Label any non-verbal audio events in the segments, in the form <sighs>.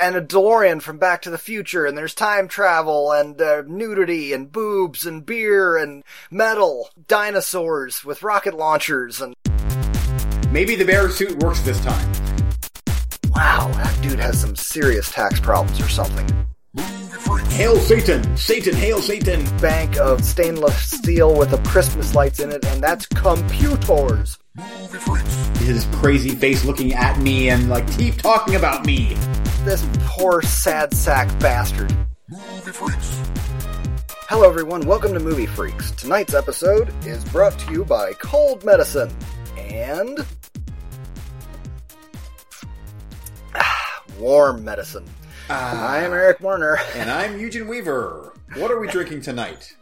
and a DeLorean from Back to the Future, and there's time travel and uh, nudity and boobs and beer and metal, dinosaurs with rocket launchers, and Maybe the bear suit works this time. wow, that dude has some serious tax problems or something. Hail Satan! Satan, hail Satan! Bank of stainless steel with the Christmas lights in it, and that's computers. His crazy face looking at me and like, keep talking about me. This poor sad sack bastard. Movie Freaks. Hello, everyone. Welcome to Movie Freaks. Tonight's episode is brought to you by Cold Medicine and Ah, <sighs> Warm Medicine. I'm Eric Warner. <laughs> And I'm Eugene Weaver. What are we drinking tonight?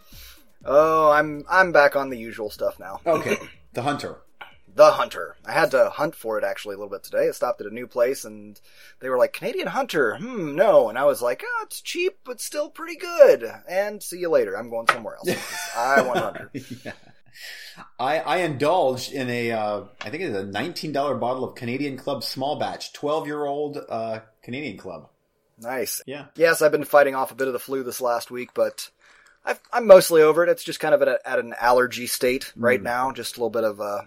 Oh, I'm I'm back on the usual stuff now. Okay, the Hunter. The Hunter. I had to hunt for it actually a little bit today. I stopped at a new place and they were like, Canadian Hunter. Hmm, no. And I was like, oh, it's cheap, but still pretty good. And see you later. I'm going somewhere else. <laughs> I want Hunter. <laughs> yeah. I, I indulged in a, uh, I think it's a $19 bottle of Canadian Club small batch, 12 year old uh, Canadian Club. Nice. Yeah. Yes, I've been fighting off a bit of the flu this last week, but I've, I'm mostly over it. It's just kind of at, a, at an allergy state right now. Just a little bit of uh,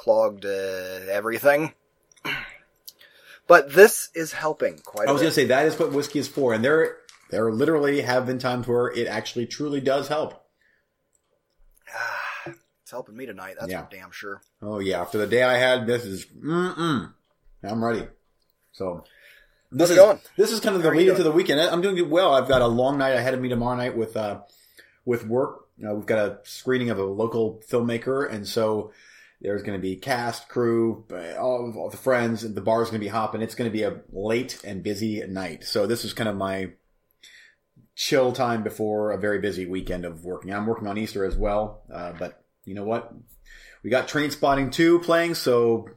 clogged uh, everything. But this is helping quite I was going to say that is what whiskey is for. And there, there literally have been times where it actually truly does help. It's helping me tonight. That's Yeah. for damn sure. Oh yeah, after the day I had, this is mm-mm. I'm ready. So this How's is going? this is kind of the lead into the weekend. I'm doing well. I've got a long night ahead of me tomorrow night with uh with work. Uh, we've got a screening of a local filmmaker, and so there's going to be cast, crew, all, all the friends, and the bar's going to be hopping. It's going to be a late and busy night. So this is kind of my chill time before a very busy weekend of working. I'm working on Easter as well, uh, but you know what? We got Trainspotting 2 playing, so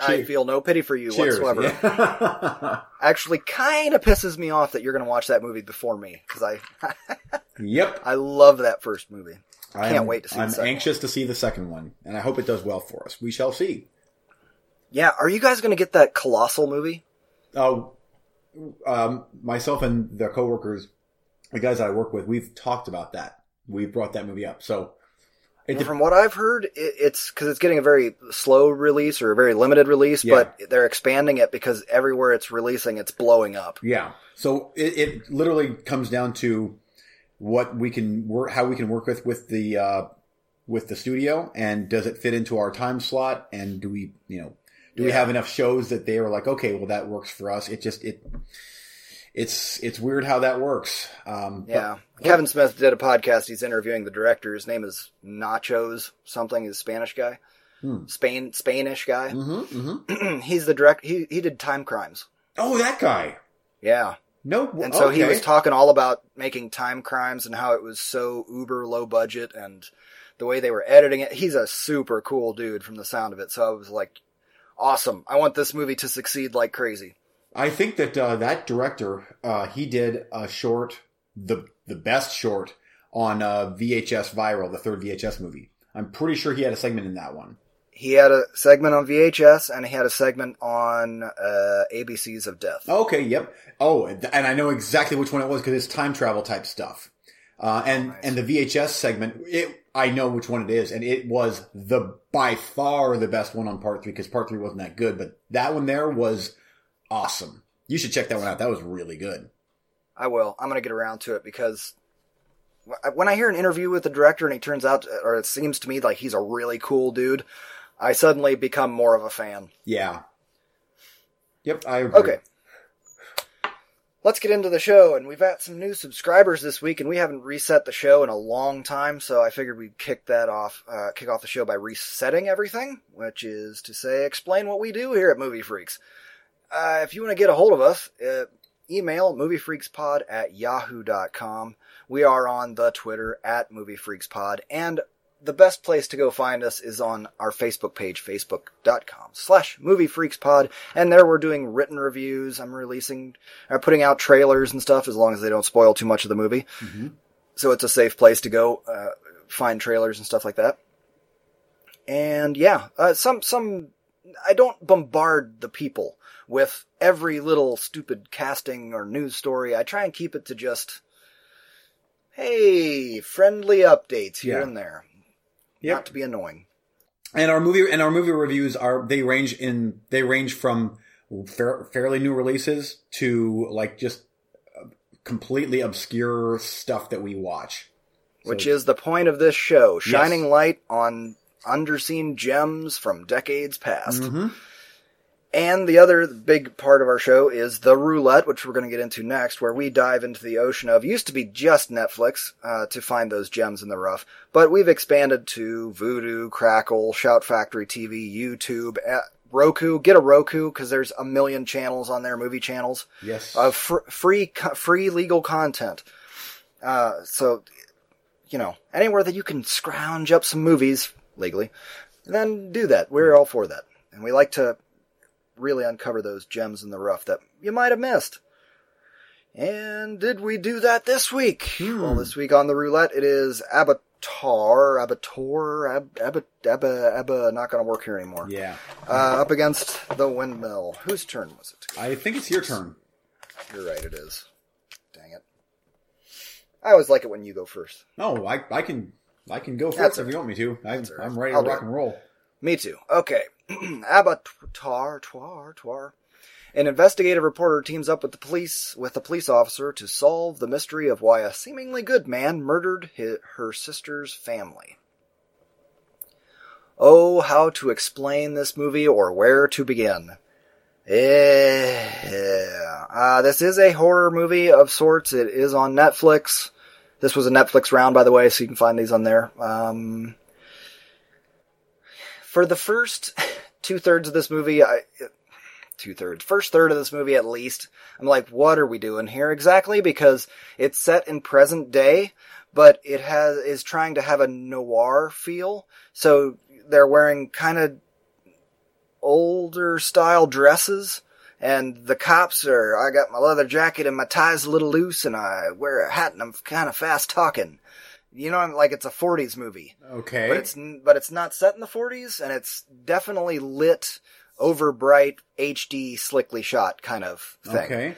I feel no pity for you cheers. whatsoever. Yeah. <laughs> Actually, kind of pisses me off that you're going to watch that movie before me because I <laughs> yep. I love that first movie. I Can't am- wait to see I'm anxious to see the second one, and I hope it does well for us. We shall see. Yeah, are you guys going to get that colossal movie? Oh, um, myself and the coworkers, the guys I work with, we've talked about that. We've brought that movie up. So, it From what I've heard, it, it's because it's getting a very slow release or a very limited release, Yeah. but they're expanding it because everywhere it's releasing, it's blowing up. Yeah. So it, it literally comes down to what we can work, how we can work with with the uh, with the studio, and does it fit into our time slot, and do we, you know, do we have enough shows that they are like, okay, well that works for us. It just it it's it's weird how that works. Um, but- Yeah. Kevin Smith did a podcast. He's interviewing the director. His name is Nachos something. He's a Spanish guy. Hmm. Spain Spanish guy. Mhm, mhm. <clears throat> He's the direct. He he did Timecrimes. Oh, that guy. Yeah. No, And so he was talking all about making Timecrimes and how it was so uber low budget and the way they were editing it. He's a super cool dude from the sound of it. So I was like, awesome. I want this movie to succeed like crazy. I think that uh, that director uh, he did a short, the the best short on uh, VHS Viral, the third VHS movie. I'm pretty sure he had a segment in that one. He had a segment on VHS and he had a segment on uh, ABCs of Death. Okay, yep. Oh, and I know exactly which one it was because it's time travel type stuff. Uh, and Nice. and the VHS segment, it I know which one it is, and it was the by far the best one on part three because part three wasn't that good, but that one there was awesome. You should check that one out. That was really good. I will. I'm going to get around to it because when I hear an interview with the director and he turns out, or it seems to me like he's a really cool dude, I suddenly become more of a fan. Yeah. Yep, I agree. Okay. Let's get into the show, and we've got some new subscribers this week, and we haven't reset the show in a long time, so I figured we'd kick that off, uh, kick off the show by resetting everything, which is to say, explain what we do here at Movie Freaks. Uh, if you want to get a hold of us, uh, email moviefreakspod at yahoo.com. We are on the Twitter at moviefreakspod, and the best place to go find us is on our Facebook page, facebook.com slash moviefreakspod. And there we're doing written reviews. I'm releasing, I'm putting out trailers and stuff as long as they don't spoil too much of the movie. Mhm. So it's a safe place to go, uh, find trailers and stuff like that. And yeah, uh, some, some, I don't bombard the people with every little stupid casting or news story. I try and keep it to just, hey, friendly updates here Yeah. and there. Yep. Not to be annoying. And our movie and our movie reviews are they range in they range from fair, fairly new releases to like just completely obscure stuff that we watch. Which is the point of this show, shining Yes. light on underseen gems from decades past. Mhm. And the other big part of our show is the roulette, which we're going to get into next, where we dive into the ocean of used to be just Netflix uh, to find those gems in the rough, but we've expanded to Vudu, Crackle, Shout Factory TV, YouTube, uh, Roku. Get a Roku because there's a million channels on there, movie channels Yes. of fr- free co- free legal content. Uh, so, you know, anywhere that you can scrounge up some movies legally, then do that. We're all for that, and we like to really uncover those gems in the rough that you might have missed. And did we do that this week? Hmm. Well, this week on the roulette, it is Abatar, Abator, Ab, Ab, Ab, Ab, not going to work here anymore. yeah. Uh, up against the windmill. Whose turn was it? I think it's your turn. You're right, it is. Dang it. I always like it when you go first. No, I I can I can go That's first if you want me to. I, I'm ready I'll to rock it. and roll. Me too. Okay. <clears throat> Abattoir, twar, twar. An investigative reporter teams up with the police, with a police officer to solve the mystery of why a seemingly good man murdered hi her sister's family. Oh, how to explain this movie or where to begin. Eh, uh, this is a horror movie of sorts. It is on Netflix. This was a Netflix round, by the way, so you can find these on there. Um, for the first <laughs> two thirds of this movie, I, two thirds, first third of this movie at least, I'm like, what are we doing here exactly? Because it's set in present day, but it has is trying to have a noir feel. So they're wearing kind of older style dresses. And the cops are, I got my leather jacket and my tie's a little loose and I wear a hat and I'm kind of fast talking. You know, like it's a 40s movie Okay. but it's but it's not set in the 40s and it's definitely lit over bright hd slickly shot kind of thing okay.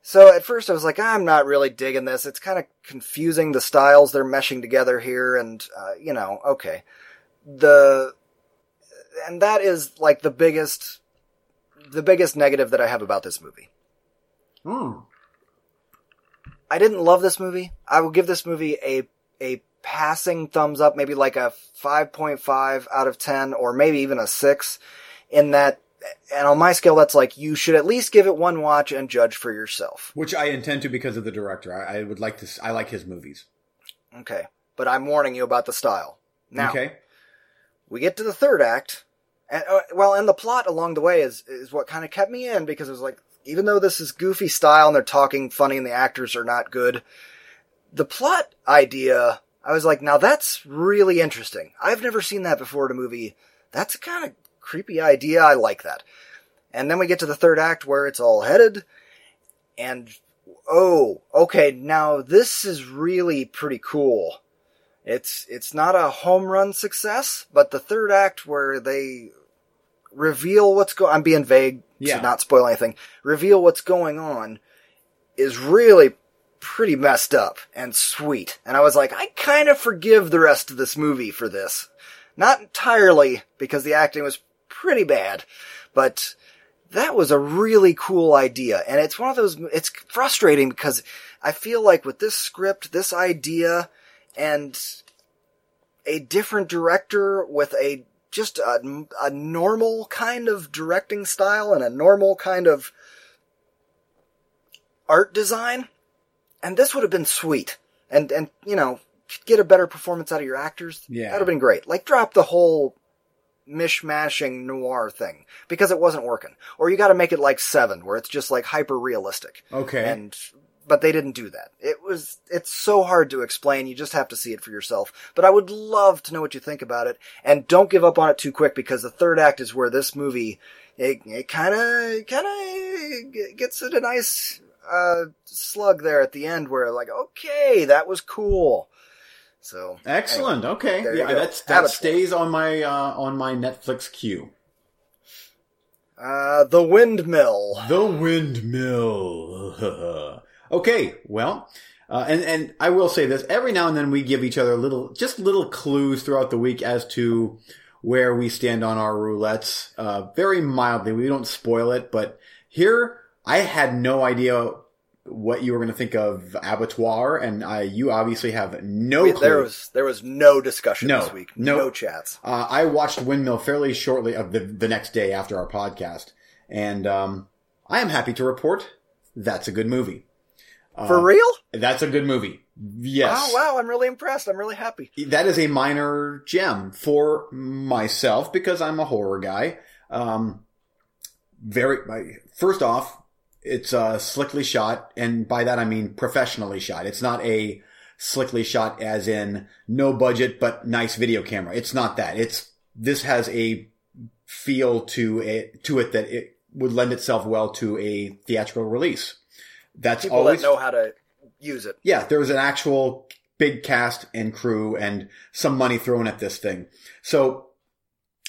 so at first i was like i'm not really digging this it's kind of confusing the styles they're meshing together here and uh, you know okay the and that is like the biggest the biggest negative that i have about this movie Hmm. I didn't love this movie. I will give this movie a a passing thumbs up, maybe like a 5.5 out of 10 or maybe even a 6 in that and on my scale that's like you should at least give it one watch and judge for yourself. Which I intend to because of the director. I, I would like to. I like his movies. Okay. But I'm warning you about the style. Now, okay. we get to the third act and uh, well and the plot along the way is is what kind of kept me in because it was like even though this is goofy style and they're talking funny and the actors are not good the plot idea i was like now that's really interesting. I've never seen that before in a movie. That's a kind of creepy idea. I like that. And then we get to the third act where it's all headed and oh okay now this is really pretty cool. It's it's not a home run success, but the third act where they reveal what's going I'm being vague Yeah. to not spoil anything. Reveal what's going on is really pretty messed up and sweet. And I was like, I kind of forgive the rest of this movie for this. Not entirely because the acting was pretty bad, but that was a really cool idea. And it's one of those, it's frustrating because I feel like with this script, this idea, and a different director with a just a, a normal kind of directing style and a normal kind of art design, and this would have been sweet. And and you know, get a better performance out of your actors. Yeah. that'd have been great. Like drop the whole mishmashing noir thing because it wasn't working. Or you got to make it like Seven, where it's just like hyper realistic. Okay. And but they didn't do that. It was it's so hard to explain. You just have to see it for yourself. But I would love to know what you think about it, and don't give up on it too quick because the third act is where this movie it it kind of kind of gets it a nice uh, slug there at the end where like okay that was cool. So Excellent. Okay. Yeah, that's that stays on my uh, on my Netflix queue. Uh, the windmill. The windmill. <laughs> okay, well, uh, and and I will say this: every now and then we give each other little, just little clues throughout the week as to where we stand on our roulettes. Uh, very mildly, we don't spoil it, but here I had no idea what you were going to think of abattoir, and I, you obviously have no clue. there was there was no discussion No, this week. no. No, chats. Uh, I watched Windmill fairly shortly of the, the next day after our podcast, and um, I am happy to report that's a good movie. Uh, For real? That's a good movie. Yes. Wow, wow! I'm really impressed. I'm really happy. That is a minor gem for myself because I'm a horror guy. Um, very, my- first off, it's uh, slickly shot, and by that I mean professionally shot. It's not a slickly shot as in no budget but nice video camera. It's not that. It's this has a feel to it to it that it would lend itself well to a theatrical release. That's People always that know how to use it. yeah, there was an actual big cast and crew and some money thrown at this thing. So,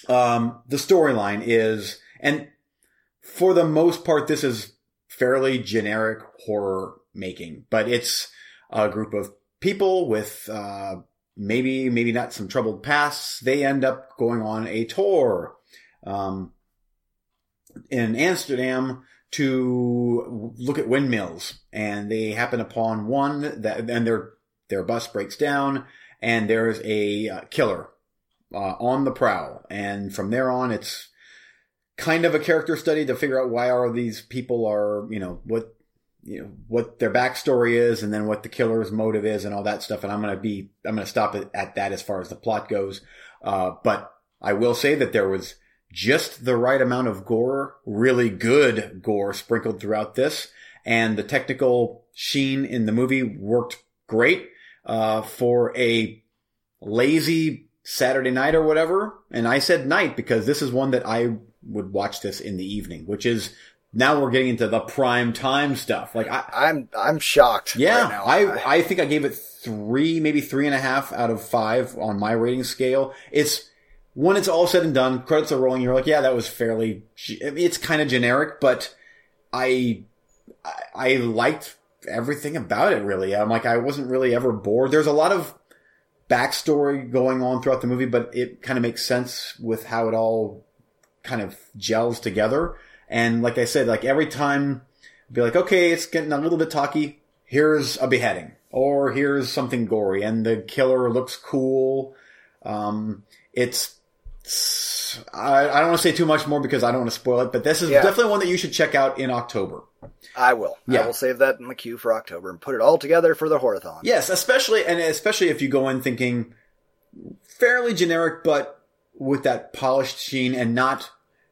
um, the storyline is, and for the most part, this is fairly generic horror making, but it's a group of people with, uh, maybe, maybe not some troubled pasts. They end up going on a tour, um, in Amsterdam to look at windmills and they happen upon one that and their their bus breaks down and there's a uh, killer uh, on the prowl and from there on it's kind of a character study to figure out why are these people are you know what you know what their backstory is and then what the killer's motive is and all that stuff and i'm going to be i'm going to stop it at that as far as the plot goes uh, but i will say that there was just the right amount of gore, really good gore sprinkled throughout this. And the technical sheen in the movie worked great, uh, for a lazy Saturday night or whatever. And I said night because this is one that I would watch this in the evening, which is now we're getting into the prime time stuff. Like I, I'm I'm shocked. yeah, right now. I I think I gave it three, maybe three and a half out of five on my rating scale. It's when it's all said and done, credits are rolling. You're like, yeah, that was fairly. ge- I mean, it's kind of generic, but I I, I liked everything about it. Really, I'm like, I wasn't really ever bored. There's a lot of backstory going on throughout the movie, but it kind of makes sense with how it all kind of gels together. And like I said, like every time, be like, okay, it's getting a little bit talky. Here's a beheading, or here's something gory, and the killer looks cool. Um, it's I, I don't want to say too much more because I don't want to spoil it, but this is Yeah. definitely one that you should check out in October. I will. Yeah. I will save that in the queue for October and put it all together for the Horathon. Yes, especially and especially if you go in thinking fairly generic, but with that polished sheen and not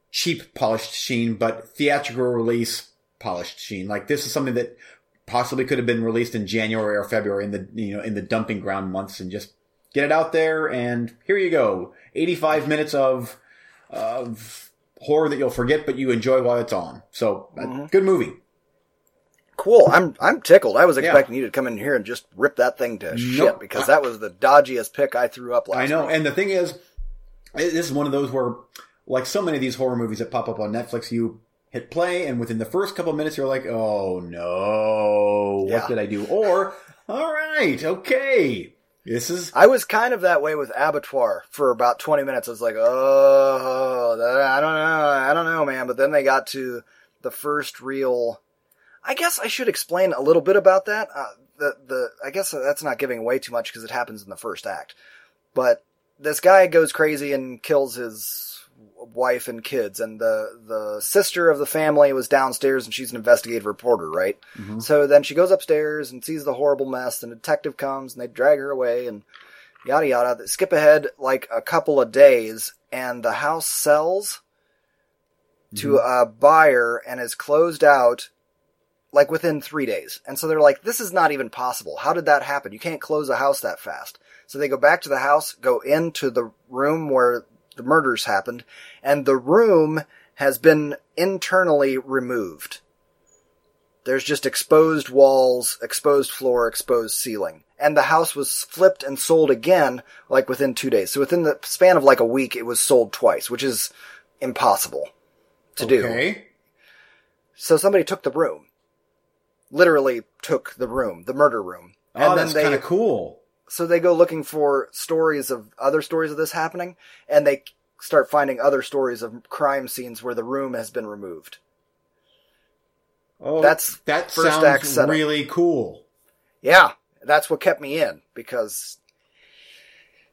cheap polished sheen, but theatrical release polished sheen. Like this is something that possibly could have been released in January or February in the you know in the dumping ground months and just get it out there and here you go, eighty five minutes of of horror that you'll forget but you enjoy while it's on. So a Mhm. good movie. Cool. I'm I'm tickled. I was Yeah. expecting you to come in here and just rip that thing to shit because that was the dodgiest pick I threw up last I know, week. and the thing is, this is one of those where, like so many of these horror movies that pop up on Netflix, you hit play, and within the first couple of minutes, you're like, "Oh no, what Yeah. did I do?" Or, "All right, okay, this is I was kind of that way with Abattoir for about 20 minutes. I was like, oh, I don't know. I don't know, man. But then they got to the first real. I guess I should explain a little bit about that. Uh, the, the, I guess that's not giving away too much because it happens in the first act. But this guy goes crazy and kills his wife and kids and the, the sister of the family was downstairs and she's an investigative reporter, right? Mhm. So then she goes upstairs and sees the horrible mess and a detective comes and they drag her away and yada yada. Skip ahead like a couple of days and the house sells to a buyer and is closed out like within three days. And so they're like, this is not even possible. How did that happen? You can't close a house that fast. So they go back to the house, go into the room where the murders happened, and the room has been internally removed. There's just exposed walls, exposed floor, exposed ceiling. And the house was flipped and sold again, like within two days. So within the span of like a week, it was sold twice, which is impossible to do. Okay. So somebody took the room. Literally took the room, the murder room. Oh, that's kind of cool. So they go looking for stories of other stories of this happening, and they start finding other stories of crime scenes where the room has been removed. Oh, That's that first act sounds setup. really cool. Yeah, that's what kept me in because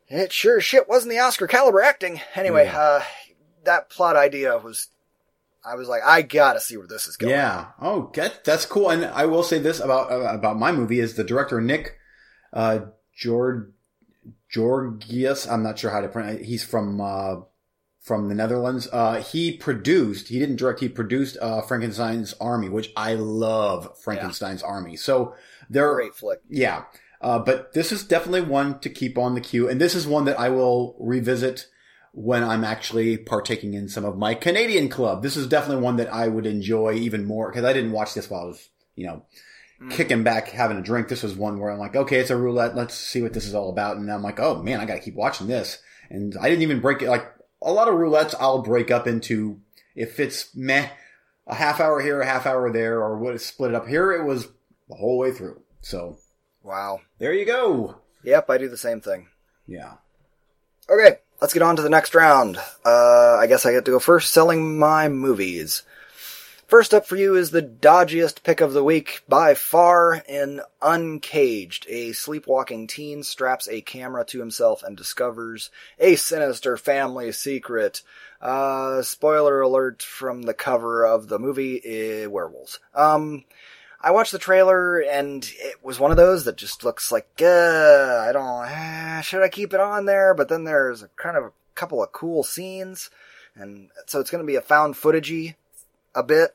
it sure shit wasn't the Oscar caliber acting. Anyway, Yeah. uh, that plot idea was, I was like, I gotta see where this is going. Yeah. Oh, that, that's cool. And I will say this about uh, about my movie is the director Nick uh, Georg Georgius. I'm not sure how to pronounce. He's from uh, from the Netherlands. Uh, he produced. He didn't direct. He produced uh, Frankenstein's Army, which I love. Frankenstein's Army. So there. Great flick. Yeah. Uh, but this is definitely one to keep on the queue. And this is one that I will revisit when I'm actually partaking in some of my Canadian club. This is definitely one that I would enjoy even more because I didn't watch this while I was, you know, Mm. kicking back, having a drink. This was one where I'm like, okay, it's a roulette. Let's see what this is all about. And I'm like, oh man, I got to keep watching this. And I didn't even break it. Like a lot of roulettes, I'll break up into if it's meh, a half hour here, a half hour there, or what split it up. Here it was the whole way through. So Wow. there you go. Yep, I do the same thing. Yeah. Okay, let's get on to the next round. Uh, I guess I get to go first, selling my movies. First up for you is the dodgiest pick of the week by far in Uncaged. A sleepwalking teen straps a camera to himself and discovers a sinister family secret. Uh, spoiler alert from the cover of the movie, eh, werewolves. Um, I watched the trailer and it was one of those that just looks like, uh, I don't, eh, should I keep it on there? But then there's a kind of a couple of cool scenes. And so it's going to be a found footagey a bit.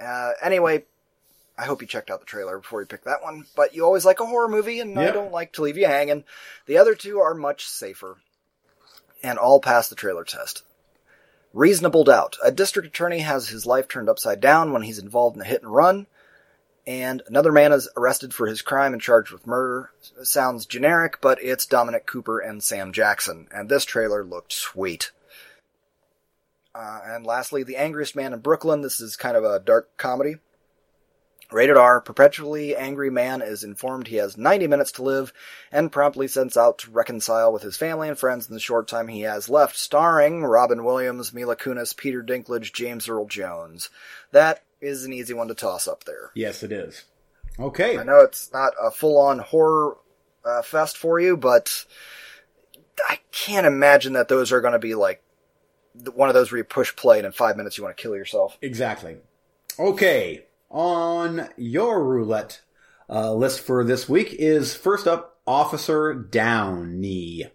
Uh, anyway, I hope you checked out the trailer before you picked that one. But you always like a horror movie and I don't like to leave you hanging. The other two are much safer and all pass the trailer test. Reasonable doubt. A district attorney has his life turned upside down when he's involved in a hit and run and another man is arrested for his crime and charged with murder. Sounds generic, but it's Dominic Cooper and Sam Jackson, and this trailer looked sweet. Uh, and lastly, The Angriest Man in Brooklyn. This is kind of a dark comedy. Rated R, perpetually angry man is informed he has 90 minutes to live and promptly sets out to reconcile with his family and friends in the short time he has left, starring Robin Williams, Mila Kunis, Peter Dinklage, James Earl Jones. That is an easy one to toss up there. Yes, it is. Okay. I know it's not a full-on horror uh, fest for you, but I can't imagine that those are going to be like one of those where you push play and in five minutes you want to kill yourself. Exactly. Okay. On your roulette uh, list for this week is first up Officer Downey.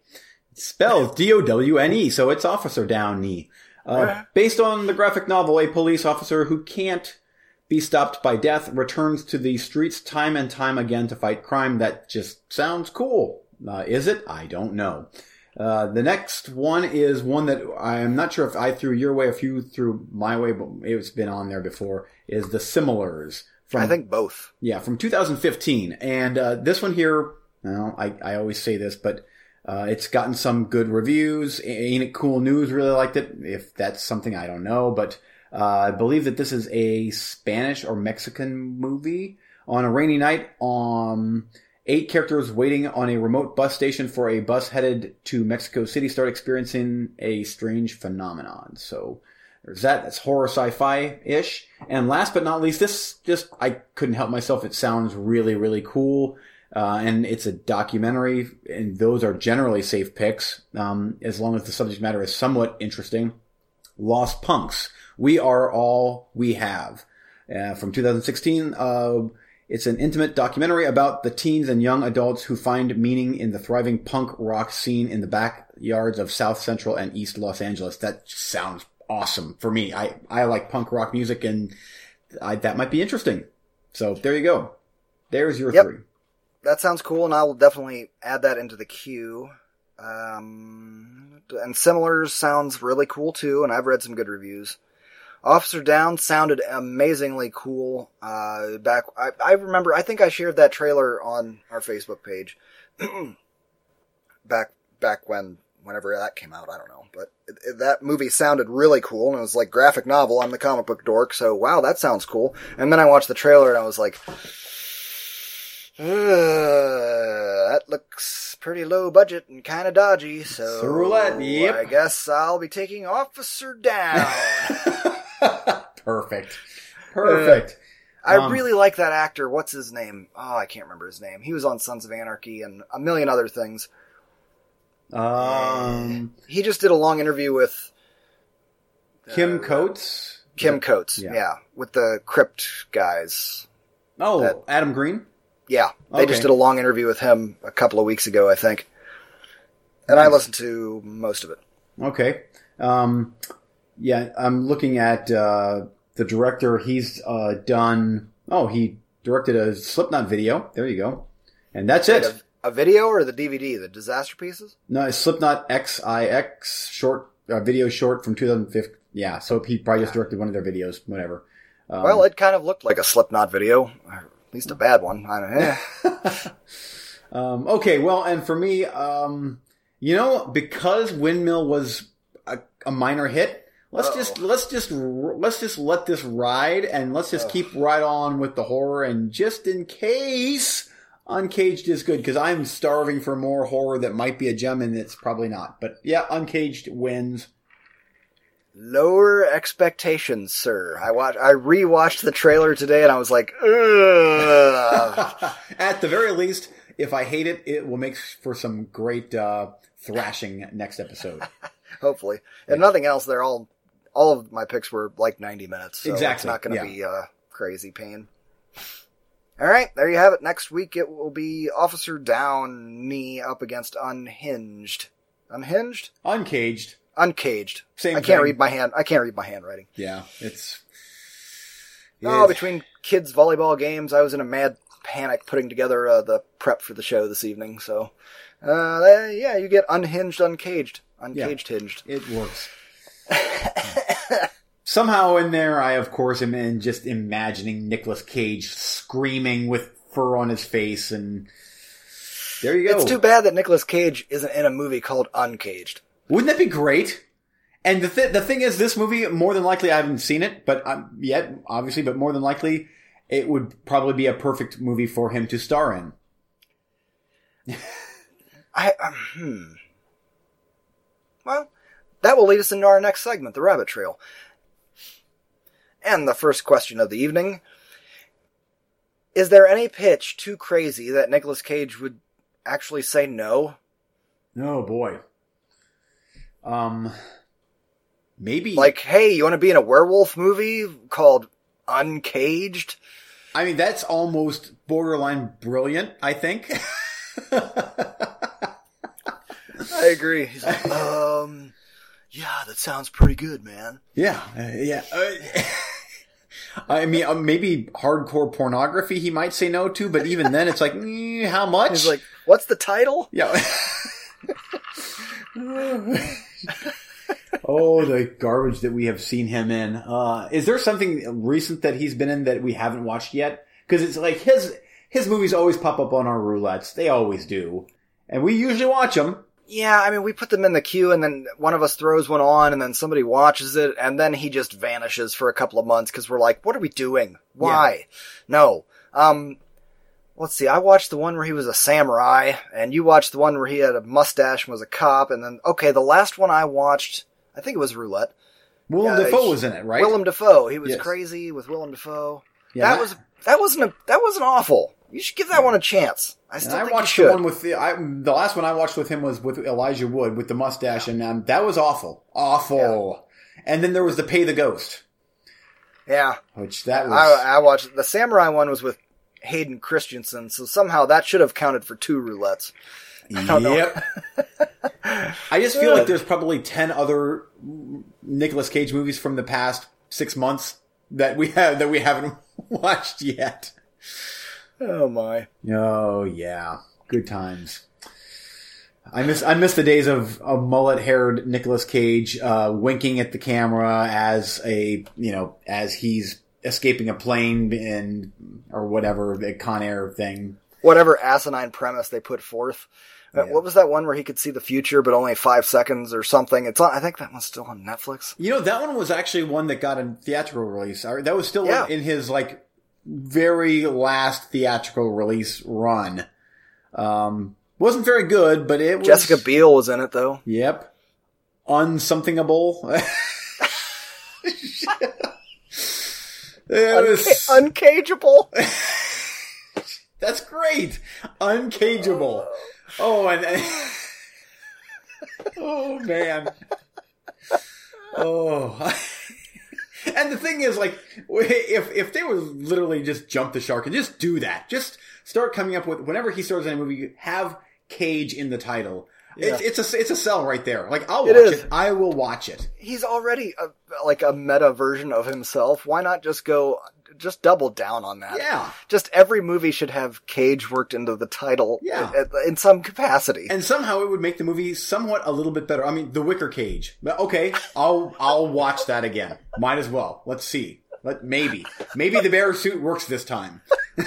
It's spelled <laughs> D O W N E, so it's Officer Downey. Uh, based on the graphic novel, a police officer who can't be stopped by death returns to the streets time and time again to fight crime. That just sounds cool. Uh, is it? I don't know. Uh, the next one is one that I'm not sure if I threw your way, if you threw my way, but it's been on there before. Is the Similars from I think both. yeah from 2015, and uh, this one here. Well, I I always say this, but uh, it's gotten some good reviews. Ain't it cool news? Really liked it. If that's something I don't know, but uh, I believe that this is a Spanish or Mexican movie on a rainy night. Um, eight characters waiting on a remote bus station for a bus headed to Mexico City start experiencing a strange phenomenon. So there's that. That's horror sci-fi ish. And last but not least, this just I couldn't help myself. It sounds really really cool. Uh, and it's a documentary, and those are generally safe picks, um, as long as the subject matter is somewhat interesting. Los Punks. We are all we have. Uh, from 2016, uh, it's an intimate documentary about the teens and young adults who find meaning in the thriving punk rock scene in the backyards of South Central and East Los Angeles. That sounds awesome for me. I, I like punk rock music and I, that might be interesting. So there you go. There's your Yep. three. That sounds cool, and I will definitely add that into the queue. Um, and Similars sounds really cool too, and I've read some good reviews. Officer Downe sounded amazingly cool. Uh, back, I, I remember, I think I shared that trailer on our Facebook page. <clears throat> back, back when whenever that came out. I don't know, but it, it- that movie sounded really cool, and it was like graphic novel. I'm the comic book dork, so wow, that sounds cool. And then I watched the trailer, and I was like, that looks pretty low budget and kind of dodgy. So roulette, yep. I guess I'll be taking Officer Downe. <laughs> <laughs> Perfect. Perfect. I Um, really like that actor. What's his name? Oh, I can't remember his name. He was on Sons of Anarchy and a million other things. um, He just did a long interview with Kim uh, Coates. Kim Coates. Yeah. Yeah. with the Crypt guys. Oh, that- Adam Green. Yeah, they Okay. just did a long interview with him a couple of weeks ago, I think. And I listened to most of it. Okay. Um, yeah, I'm looking at uh, the director. He's uh, done. Oh, he directed a Slipknot video. There you go. And that's it. A, a video or the DVD, the Disasterpieces? No, it's Slipknot XIX short uh, video short from 2005. Yeah, so he probably just directed one of their videos. Whatever. Um, well, it kind of looked like a Slipknot video, or at least a bad one. I don't know. <laughs> um, okay, well, and for me, um, you know, because Windmill was a, a minor hit, let's Uh-oh. just let's just let's just let this ride, and let's just Ugh. keep right on with the horror. And just in case Uncaged is good, because I'm starving for more horror that might be a gem, and it's probably not. But yeah, Uncaged wins. Lower expectations, sir. I watched, I rewatched the trailer today, and I was like, Ugh. <laughs> At the very least, if I hate it, it will make for some great uh, thrashing next episode. <laughs> hopefully. If nothing else, they're all, all of my picks were like 90 minutes. So Exactly, It's not going to yeah. be a crazy pain. All right, there you have it. Next week it will be Officer Downey up against Unhinged. Unhinged? Uncaged. Uncaged. Same I can't thing. read my hand. I can't read my handwriting. Yeah, it's. Oh, it's- between kids' volleyball games, I was in a mad panic putting together uh, the prep for the show this evening. So, uh, yeah, you get unhinged, uncaged, uncaged, hinged. it works. <laughs> Somehow in there, I of course am in just imagining Nicolas Cage screaming with fur on his face, and there you go. It's too bad that Nicolas Cage isn't in a movie called Uncaged. Wouldn't that be great? And the th- the thing is, this movie more than likely I haven't seen it, but um, yet obviously, but more than likely, it would probably be a perfect movie for him to star in. <laughs> I um, hmm. Well, that will lead us into our next segment, the rabbit trail. And the first question of the evening: Is there any pitch too crazy that Nicolas Cage would actually say no? Oh boy. Um, maybe Like, hey, you want to be in a werewolf movie called Uncaged? I mean, that's almost borderline brilliant. I think. I agree. He's like, um, yeah, that sounds pretty good, man. yeah, uh, yeah. Uh, <laughs> I mean, uh, maybe hardcore pornography he might say no to, but even then, it's like, mm, how much? He's like, what's the title? Yeah. <laughs> oh, the garbage that we have seen him in. Uh, is there something recent that he's been in that we haven't watched yet? Because it's like his his movies always pop up on our roulettes. They always do, and we usually watch them. Yeah, I mean, we put them in the queue, and then one of us throws one on, and then somebody watches it, and then he just vanishes for a couple of months because we're like, what are we doing? Why? No. Um, let's see. I watched the one where he was a samurai, and you watched the one where he had a mustache and was a cop, and then okay, the last one I watched, I think it was Roulette. Willem Yeah, Dafoe was in it, right? Willem Dafoe. He was Yes. crazy with Willem Dafoe. Yeah, that was that wasn't a, that wasn't awful. You should give that one a chance. I still I watched the one with the I, the last one I watched with him was with Elijah Wood with the mustache, and um, that was awful, awful. And then there was the Pay the Ghost, yeah, which that was I, I watched the samurai one was with Hayden Christensen, so somehow that should have counted for two roulettes. don't know. Yep. I just feel like there's probably ten other Nicolas Cage movies from the past six months that we have that we haven't <laughs> watched yet. Oh my! Oh yeah, good times. I miss I miss the days of a mullet haired Nicolas Cage uh, winking at the camera as a you know as he's escaping a plane and or whatever the Con Air thing. Whatever asinine premise they put forth. Uh, What was that one where he could see the future, but only five seconds or something? It's on. I think that one's still on Netflix. You know, that one was actually one that got a theatrical release. That was still Yeah. in his like very last theatrical release run. Um, wasn't very good, but it was Jessica Biel was in it though. Yep. Unsomethingable. <laughs> It was- Unca- uncageable. <laughs> that's great. Uncageable. Oh, and <laughs> oh man. Oh. <laughs> And the thing is, like, <laughs> if if they would literally just jump the shark and just do that, just start coming up with whenever he stars in a movie, have Cage in the title. It's, Yeah. it's a it's a sell right there. Like I'll watch is. it. I will watch it. He's already a, like a meta version of himself. Why not just go, just double down on that? Yeah. Just every movie should have Cage worked into the title. Yeah. in- in some capacity. And somehow it would make the movie somewhat a little bit better. I mean, The Wicker Cage. But Okay, I'll I'll watch that again. Might as well. Let's see. Let maybe maybe the bear suit works this time. <laughs>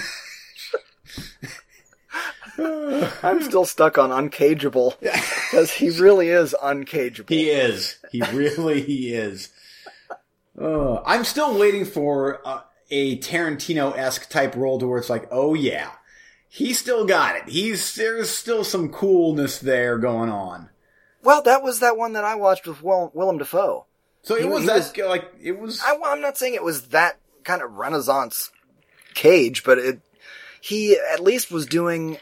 I'm still stuck on uncageable <laughs> because he really is uncageable. He is. He really he is. Uh, I'm still waiting for uh, a Tarantino esque type role to where it's like, oh yeah, he still got it. He's there's still some coolness there going on. well, that was that one that I watched with Will, Willem Dafoe. So it He- was he that was- like it was. I, I'm not saying it was that kind of Renaissance Cage, but it he at least was doing.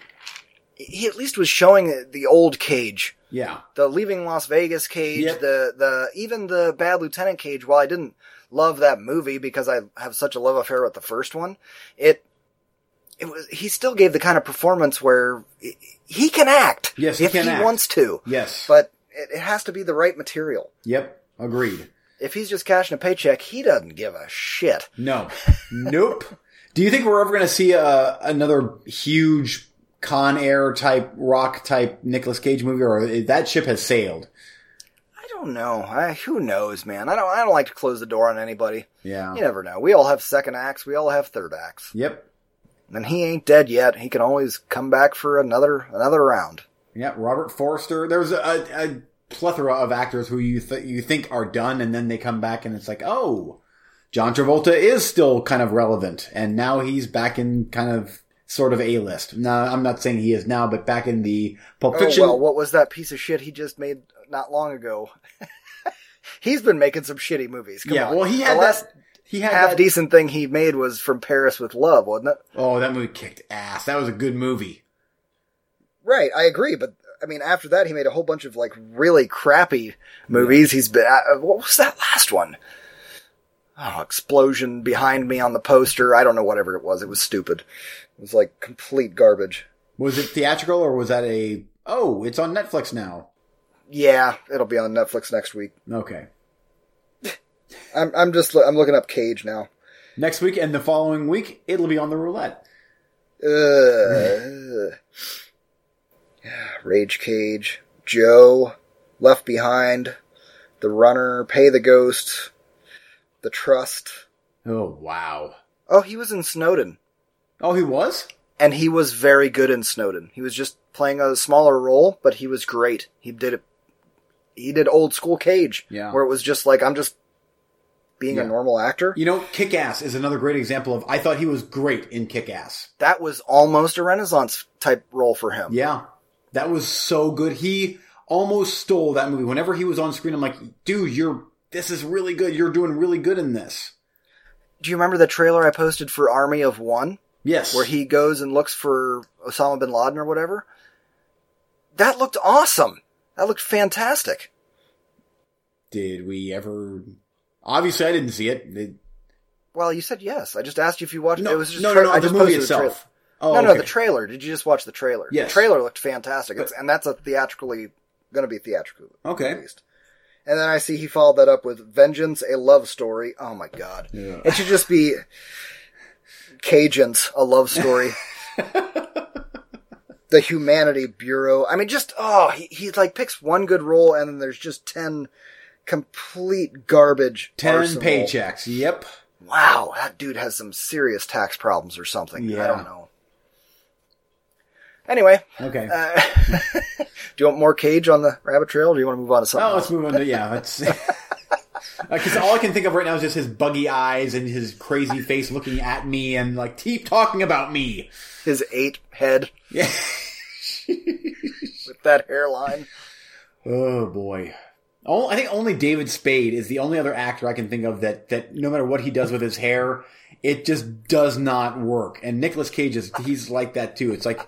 He at least was showing the old Cage, yeah. the Leaving Las Vegas Cage, Yep. the the even the Bad Lieutenant Cage. While I didn't love that movie because I have such a love affair with the first one, it it was he still gave the kind of performance where he- can act. Yes, he if he act. wants to. Yes. but it, it has to be the right material. Yep. Agreed. If he's just cashing a paycheck, he doesn't give a shit. No. nope. Do you think we're ever going to see a, another huge Con Air type, rock type Nicolas Cage movie, or that ship has sailed? Don't know. I, who knows, man? I don't. I don't like to close the door on anybody. Yeah. You never know. We all have second acts. We all have third acts. Yep. And he ain't dead yet. He can always come back for another another round. Yeah. Robert Forster. There's a, a, a plethora of actors who you th- you think are done, and then they come back, and it's like, oh, John Travolta is still kind of relevant, and now he's back in kind of sort of a list. Now, I'm not saying he is now, but back in the Pulp Oh Fiction. well, what was that piece of shit he just made not long ago? <laughs> He's been making some shitty movies. Come yeah. on. Well, he the had last that. He had half that, decent thing he made was from Paris with Love, wasn't it? Oh, that movie kicked ass. That was a good movie. Right, I agree, but I mean, after that, he made a whole bunch of like really crappy movies. He's been. Uh, what was that last one? Oh, explosion behind me on the poster. I don't know whatever it was. It was stupid. It was like complete garbage. Was it theatrical or was that a? Oh, it's on Netflix now. Yeah, it'll be on Netflix next week. Okay. <laughs> I'm I'm just I'm looking up Cage now. Next week and the following week, it'll be on the roulette. Uh, Rage Cage, Joe, Left Behind, The Runner, Pay the Ghost, The Trust. Oh wow. Oh, he was in Snowden. Oh, he was. and he was very good in Snowden. He was just playing a smaller role, but he was great. He did it. He did old school Cage, Yeah. where it was just like I'm just being Yeah. a normal actor. You know, Kick Ass is another great example of. I thought he was great in Kick Ass. That was almost a Renaissance type role for him. Yeah, that was so good. He almost stole that movie. Whenever he was on screen, I'm like, dude, you're. This is really good. You're doing really good in this. Do you remember the trailer I posted for Army of One, Yes. where he goes and looks for Osama bin Laden or whatever? That looked awesome. That looked fantastic. Did we ever? Obviously, I didn't see it. It- Well, you said yes. I just asked you if you watched. no, it was just no, tra- no, no, the movie posted the itself. Oh, no, no, okay. the trailer. Did you just watch the trailer? Yes. The trailer looked fantastic. It's, and that's a theatrically, gonna be theatrical. Okay. Released. And then I see he followed that up with Vengeance, a love story. Oh my god. Yeah. It should just be Cajuns, a love story. <laughs> the Humanity Bureau. I mean, just, oh, he, he like picks one good role and then there's just 10 complete garbage. Ten arsenal. paychecks. Yep. Wow, that dude has some serious tax problems or something. Yeah. I don't know. Anyway, Okay. uh, <laughs> do you want more Cage on the rabbit trail, or do you want to move on to something? Oh, let's move on to yeah. Let's <laughs> Uh, because all I can think of right now is just his buggy eyes and his crazy face looking at me and like keep talking about me. His eight head Yeah. with that hairline. Oh boy. Oh, I think only David Spade is the only other actor I can think of that that no matter what he does with his hair, it just does not work. And Nicolas Cage is he's like that too. It's like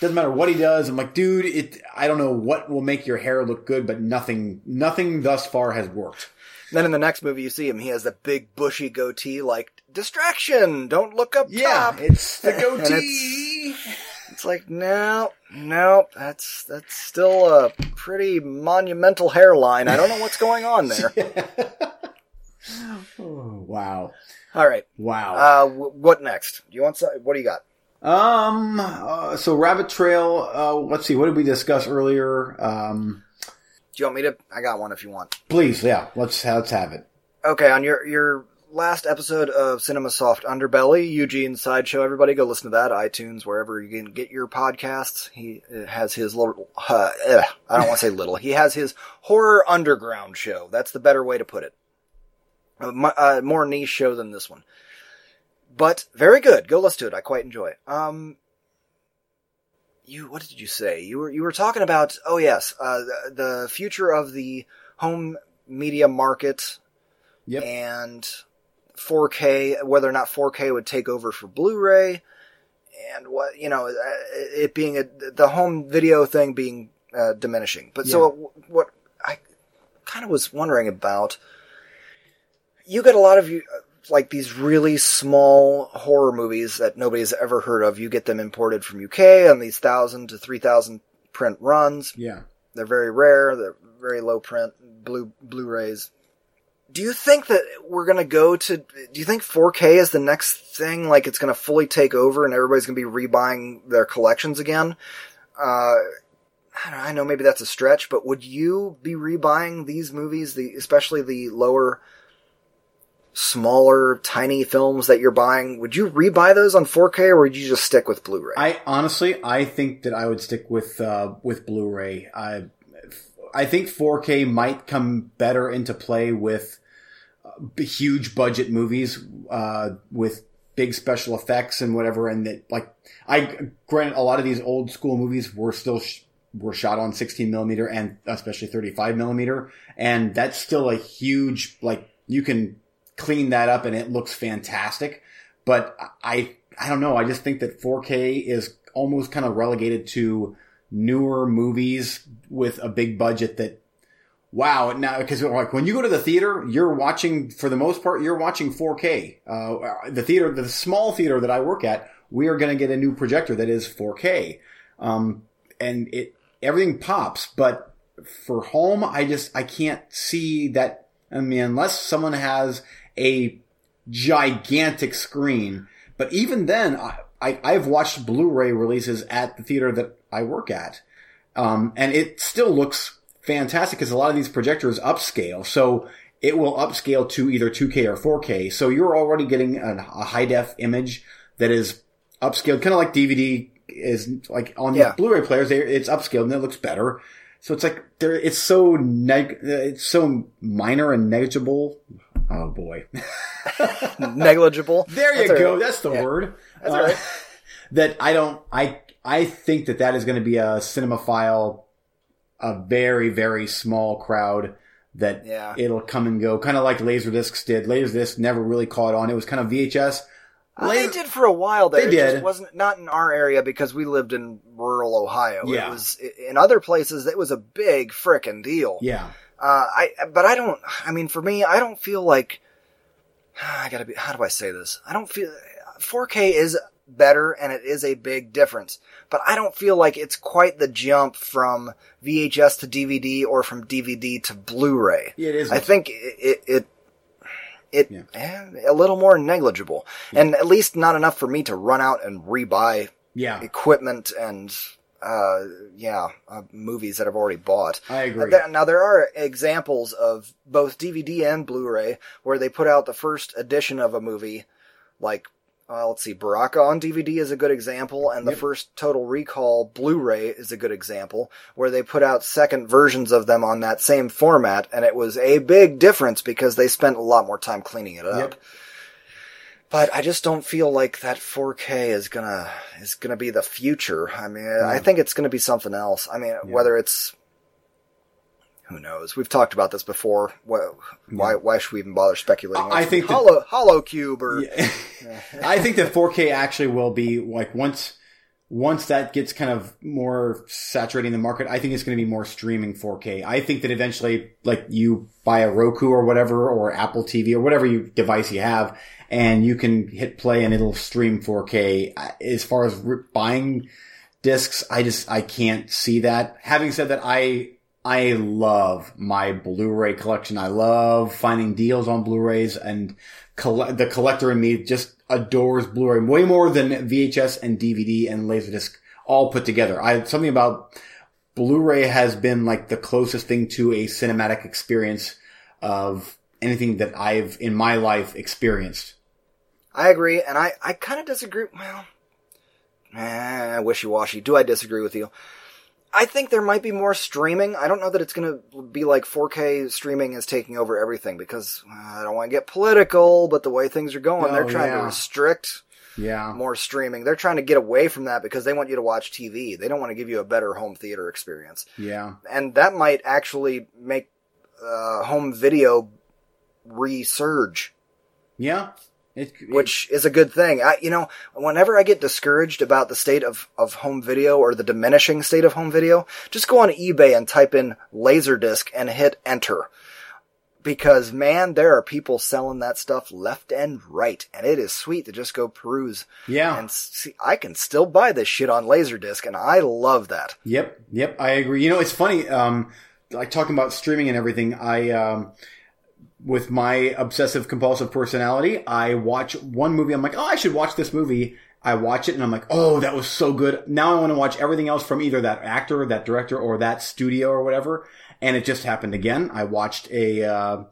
doesn't matter what he does. I'm like, dude, it. I don't know what will make your hair look good, but nothing, nothing thus far has worked. Then in the next movie, you see him. He has the big bushy goatee, like distraction. Don't look up Yeah, top. it's the <laughs> goatee. It's like no, no. That's that's still a pretty monumental hairline. I don't know what's going on there. <laughs> oh, wow, All right. wow. Uh, w- what next? Do you want some? What do you got? Um. Uh, so Rabbit Trail. Uh, let's see. What did we discuss earlier? Um. Do you want me to? I got one if you want. Please, yeah. Let's let's have it. Okay, on your your last episode of Cinema Soft Underbelly, Eugene Sideshow. Everybody go listen to that. iTunes, wherever you can get your podcasts. He uh, has his little. Uh, ugh, I don't want to say little. He has his horror underground show. That's the better way to put it. A mu- uh, more niche show than this one, but very good. Go listen to it. I quite enjoy it. Um, you what did you say? You were you were talking about oh yes, uh, the, the future of the home media market Yep. and 4K, whether or not 4K would take over for Blu-ray, and what you know, uh, it being a, the home video thing being uh, diminishing. But so what I kind of was wondering about, you get a lot of you like these really small horror movies that nobody's ever heard of. You get them imported from UK on these thousand to three thousand print runs. Yeah. They're very rare. They're very low print, blue Blu-rays. Do you think that we're gonna go to? Do you think 4K is the next thing? Like it's gonna fully take over, and everybody's gonna be rebuying their collections again? Uh, I, don't know, I know maybe that's a stretch, but would you be rebuying these movies, the especially the lower, smaller, tiny films that you're buying? Would you rebuy those on 4K, or would you just stick with Blu-ray? I honestly, I think that I would stick with uh, with Blu-ray. I I think 4K might come better into play with uh, huge budget movies uh, with big special effects and whatever. And that, like, I grant a lot of these old school movies were still sh- were shot on 16 millimeter and especially 35 millimeter, and that's still a huge like you can clean that up and it looks fantastic. But I I don't know. I just think that 4K is almost kind of relegated to newer movies with a big budget that wow now because like when you go to the theater you're watching for the most part you're watching 4k uh, the theater the small theater that i work at we are going to get a new projector that is 4k um, and it everything pops but for home i just i can't see that i mean unless someone has a gigantic screen but even then i, I i've watched blu-ray releases at the theater that i work at um, and it still looks fantastic because a lot of these projectors upscale. So it will upscale to either 2K or 4K. So you're already getting a, a high def image that is upscaled, kind of like DVD is like on Yeah. Blu-ray players. They, it's upscaled and it looks better. So it's like there, it's so neg, it's so minor and negligible. Oh boy. <laughs> Negligible. There you That's go. right. That's the Yeah. word. That's Uh, all right. that I don't. I I think that that is going to be a cinemaphile, a very very small crowd that Yeah. it'll come and go, kind of like Laserdiscs did. Laserdisc never really caught on. It was kind of VHS. Uh, they did for a while there. They It did. just wasn't not in our area because we lived in rural Ohio. Yeah. It was in other places. It was a big frickin' deal. Yeah, Uh, I but I don't. I mean, for me, I don't feel like <sighs> I gotta be. How do I say this? I don't feel 4K is better and it is a big difference, but I don't feel like it's quite the jump from VHS to DVD or from DVD to Blu-ray. Yeah, it is. I think it it it, it Yeah. eh, a little more negligible, and at least not enough for me to run out and rebuy yeah, equipment and uh yeah uh, movies that I've already bought. I agree. There- Now there are examples of both DVD and Blu-ray where they put out the first edition of a movie like uh, let's see, Baraka on DVD is a good example, and the Yep. first Total Recall Blu-ray is a good example, where they put out second versions of them on that same format, and it was a big difference because they spent a lot more time cleaning it up. Yep. But I just don't feel like that 4K is gonna is gonna be the future. I mean, I think it's gonna be something else. I mean, whether it's who knows? We've talked about this before. Why, why, why should we even bother speculating? I think Hollow, Hollow Cube or Yeah. <laughs> I think that 4K actually will be like once once that gets kind of more saturating the market, I think it's going to be more streaming 4K. I think that eventually, like you buy a Roku or whatever, or Apple TV or whatever you device you have, and you can hit play and it'll stream 4K. As far as buying discs, I just I can't see that. Having said that, I I love my Blu-ray collection. I love finding deals on Blu-rays and coll- the collector in me just adores Blu-ray way more than VHS and DVD and Laserdisc all put together. I, something about Blu-ray has been like the closest thing to a cinematic experience of anything that I've in my life experienced. I agree, and I, I kind of disagree. Well, eh, wishy-washy. Do I disagree with you? I think there might be more streaming. I don't know that it's going to be like 4K streaming is taking over everything because uh, I don't want to get political, but the way things are going, they're Oh, trying to restrict Yeah. more streaming. They're trying to get away from that because they want you to watch TV. They don't want to give you a better home theater experience. Yeah. And that might actually make uh, home video resurge Yeah. It, it- which is a good thing. I, you know, whenever I get discouraged about the state of, of home video or the diminishing state of home video, just go on eBay and type in Laserdisc and hit enter. Because man, there are people selling that stuff left and right, and it is sweet to just go peruse yeah. and see. I can still buy this shit on Laserdisc, and I love that. Yep, yep, I agree. You know, it's funny, um, like talking about streaming and everything. I, um, with my obsessive compulsive personality, I watch one movie. I'm like, oh, I should watch this movie. I watch it and I'm like, oh, that was so good. Now I want to watch everything else from either that actor, that director, or that studio or whatever. And it just happened again. I watched a, uh,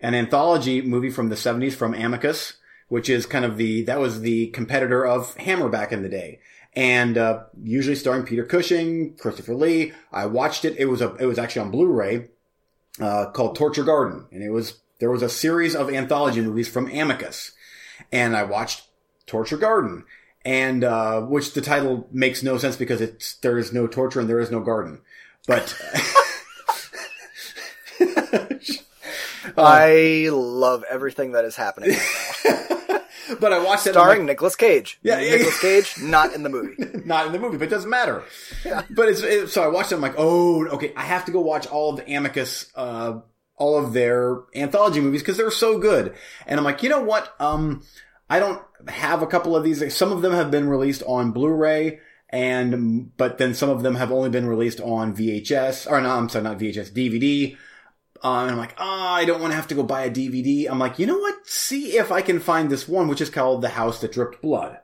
an anthology movie from the 70s from Amicus, which is kind of the, that was the competitor of Hammer back in the day. And, uh, usually starring Peter Cushing, Christopher Lee. I watched it. It was a, it was actually on Blu-ray, uh, called Torture Garden. And it was, there was a series of anthology movies from Amicus. And I watched Torture Garden. And, uh, which the title makes no sense because it's, there is no torture and there is no garden. But, <laughs> I love everything that is happening. right <laughs> but I watched it. Starring like, Nicolas Cage. Yeah, yeah, Nicolas Cage, not in the movie. <laughs> not in the movie, but it doesn't matter. But it's, it, so I watched it. I'm like, oh, okay, I have to go watch all of the Amicus, uh, all of their anthology movies because they're so good. And I'm like, you know what? Um, I don't have a couple of these. Some of them have been released on Blu-ray and, but then some of them have only been released on VHS or no, I'm sorry, not VHS, DVD. Um, and I'm like, ah, I don't want to have to go buy a DVD. I'm like, you know what? See if I can find this one, which is called The House That Dripped Blood.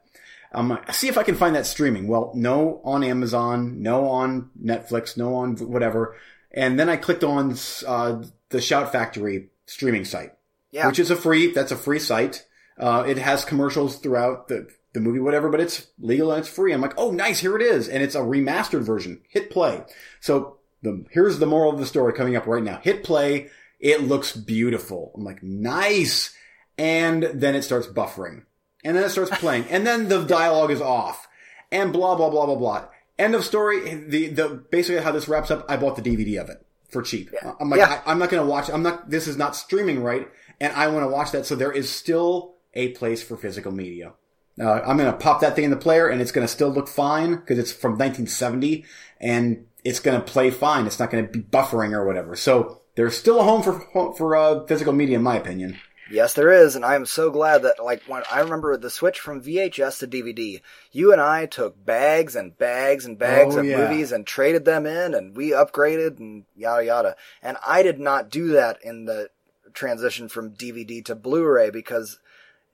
I'm like, see if I can find that streaming. Well, no on Amazon, no on Netflix, no on whatever. And then I clicked on, uh, the Shout Factory streaming site, Yeah. which is a free, that's a free site. Uh, it has commercials throughout the, the movie, whatever, but it's legal and it's free. I'm like, oh, nice, here it is. And it's a remastered version. Hit play. So the, here's the moral of the story coming up right now. Hit play. It looks beautiful. I'm like, nice. And then it starts buffering. And then it starts <laughs> playing. And then the dialogue is off. And blah, blah, blah, blah, blah. End of story. The, the, basically how this wraps up, I bought the DVD of it for cheap. I'm like, Yeah. I, I'm not going to watch, I'm not, this is not streaming right. And I want to watch that. So there is still a place for physical media. Uh, I'm going to pop that thing in the player and it's going to still look fine because it's from 1970 and it's going to play fine. It's not going to be buffering or whatever. So there's still a home for, for, uh, physical media in my opinion. Yes, there is, and I am so glad that, like, when I remember the switch from VHS to DVD, you and I took bags and bags and bags Oh, of yeah. movies and traded them in, and we upgraded and yada yada. And I did not do that in the transition from DVD to Blu-ray because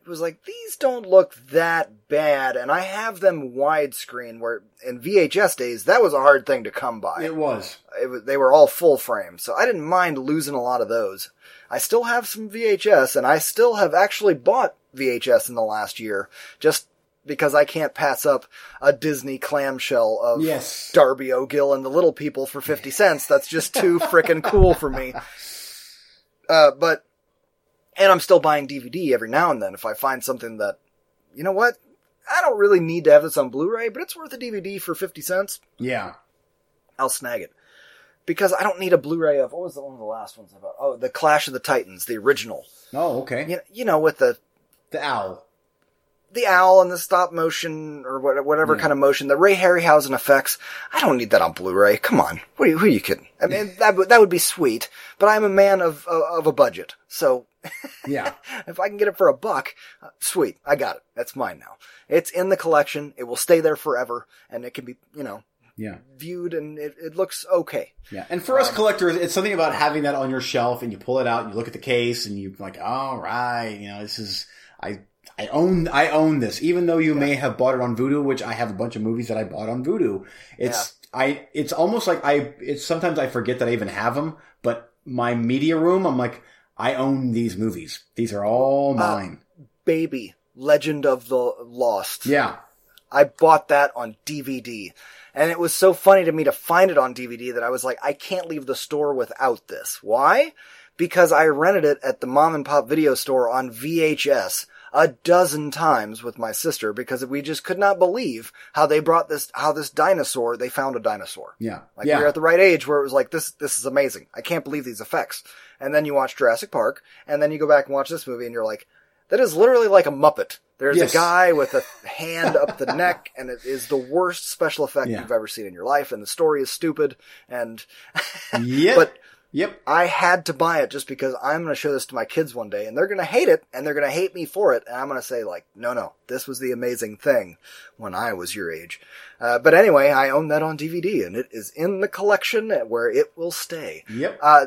it was like, these don't look that bad, and I have them widescreen. Where in VHS days, that was a hard thing to come by. It was. It was, they were all full frame, so I didn't mind losing a lot of those. I still have some VHS, and I still have actually bought VHS in the last year, just because I can't pass up a Disney clamshell of Yes. Darby O'Gill and the Little People for 50 cents. That's just too <laughs> frickin' cool for me. Uh, but, and I'm still buying DVD every now and then if I find something that, you know what? I don't really need to have this on Blu-ray, but it's worth a DVD for 50 cents. Yeah. I'll snag it. Because I don't need a Blu-ray of, what was the one of the last ones about? Oh, the Clash of the Titans, the original. Oh, okay. You, you know, with the, The owl. the owl and the stop motion or whatever Yeah. kind of motion, the Ray Harryhausen effects. I don't need that on Blu-ray. Come on, what are you, who are you kidding? I mean, <laughs> that would that would be sweet, but I'm a man of of, of a budget, so <laughs> Yeah. if I can get it for a buck, uh, sweet, I got it. That's mine now. It's in the collection. It will stay there forever, and it can be, you know, Yeah. viewed, and it, it looks okay. Yeah. And for us um, collectors, it's something about having that on your shelf and you pull it out and you look at the case and you're like, all right, you know, this is, I, I own, I own this, even though you may have bought it on Vudu, which I have a bunch of movies that I bought on Vudu. It's, I, it's almost like I, it's sometimes I forget that I even have them, but my media room, I'm like, I own these movies. These are all uh, mine. Baby, Legend of the Lost. yeah. I bought that on DVD. And it was so funny to me to find it on DVD that I was like, I can't leave the store without this. Why? Because I rented it at the mom and pop video store on VHS a dozen times with my sister because we just could not believe how they brought this, how this dinosaur, they found a dinosaur. Yeah. Like yeah. we were at the right age where it was like, this, this is amazing. I can't believe these effects. And then you watch Jurassic Park and then you go back and watch this movie and you're like, that is literally like a Muppet. There's Yes. a guy with a hand up the neck <laughs> and it is the worst special effect Yeah. you've ever seen in your life. And the story is stupid. And <laughs> Yep. But- yep. I had to buy it just because I'm going to show this to my kids one day and they're going to hate it and they're going to hate me for it. And I'm going to say like, no, no, this was the amazing thing when I was your age. Uh, but anyway, I own that on DVD and it is in the collection where it will stay. Yep. Uh,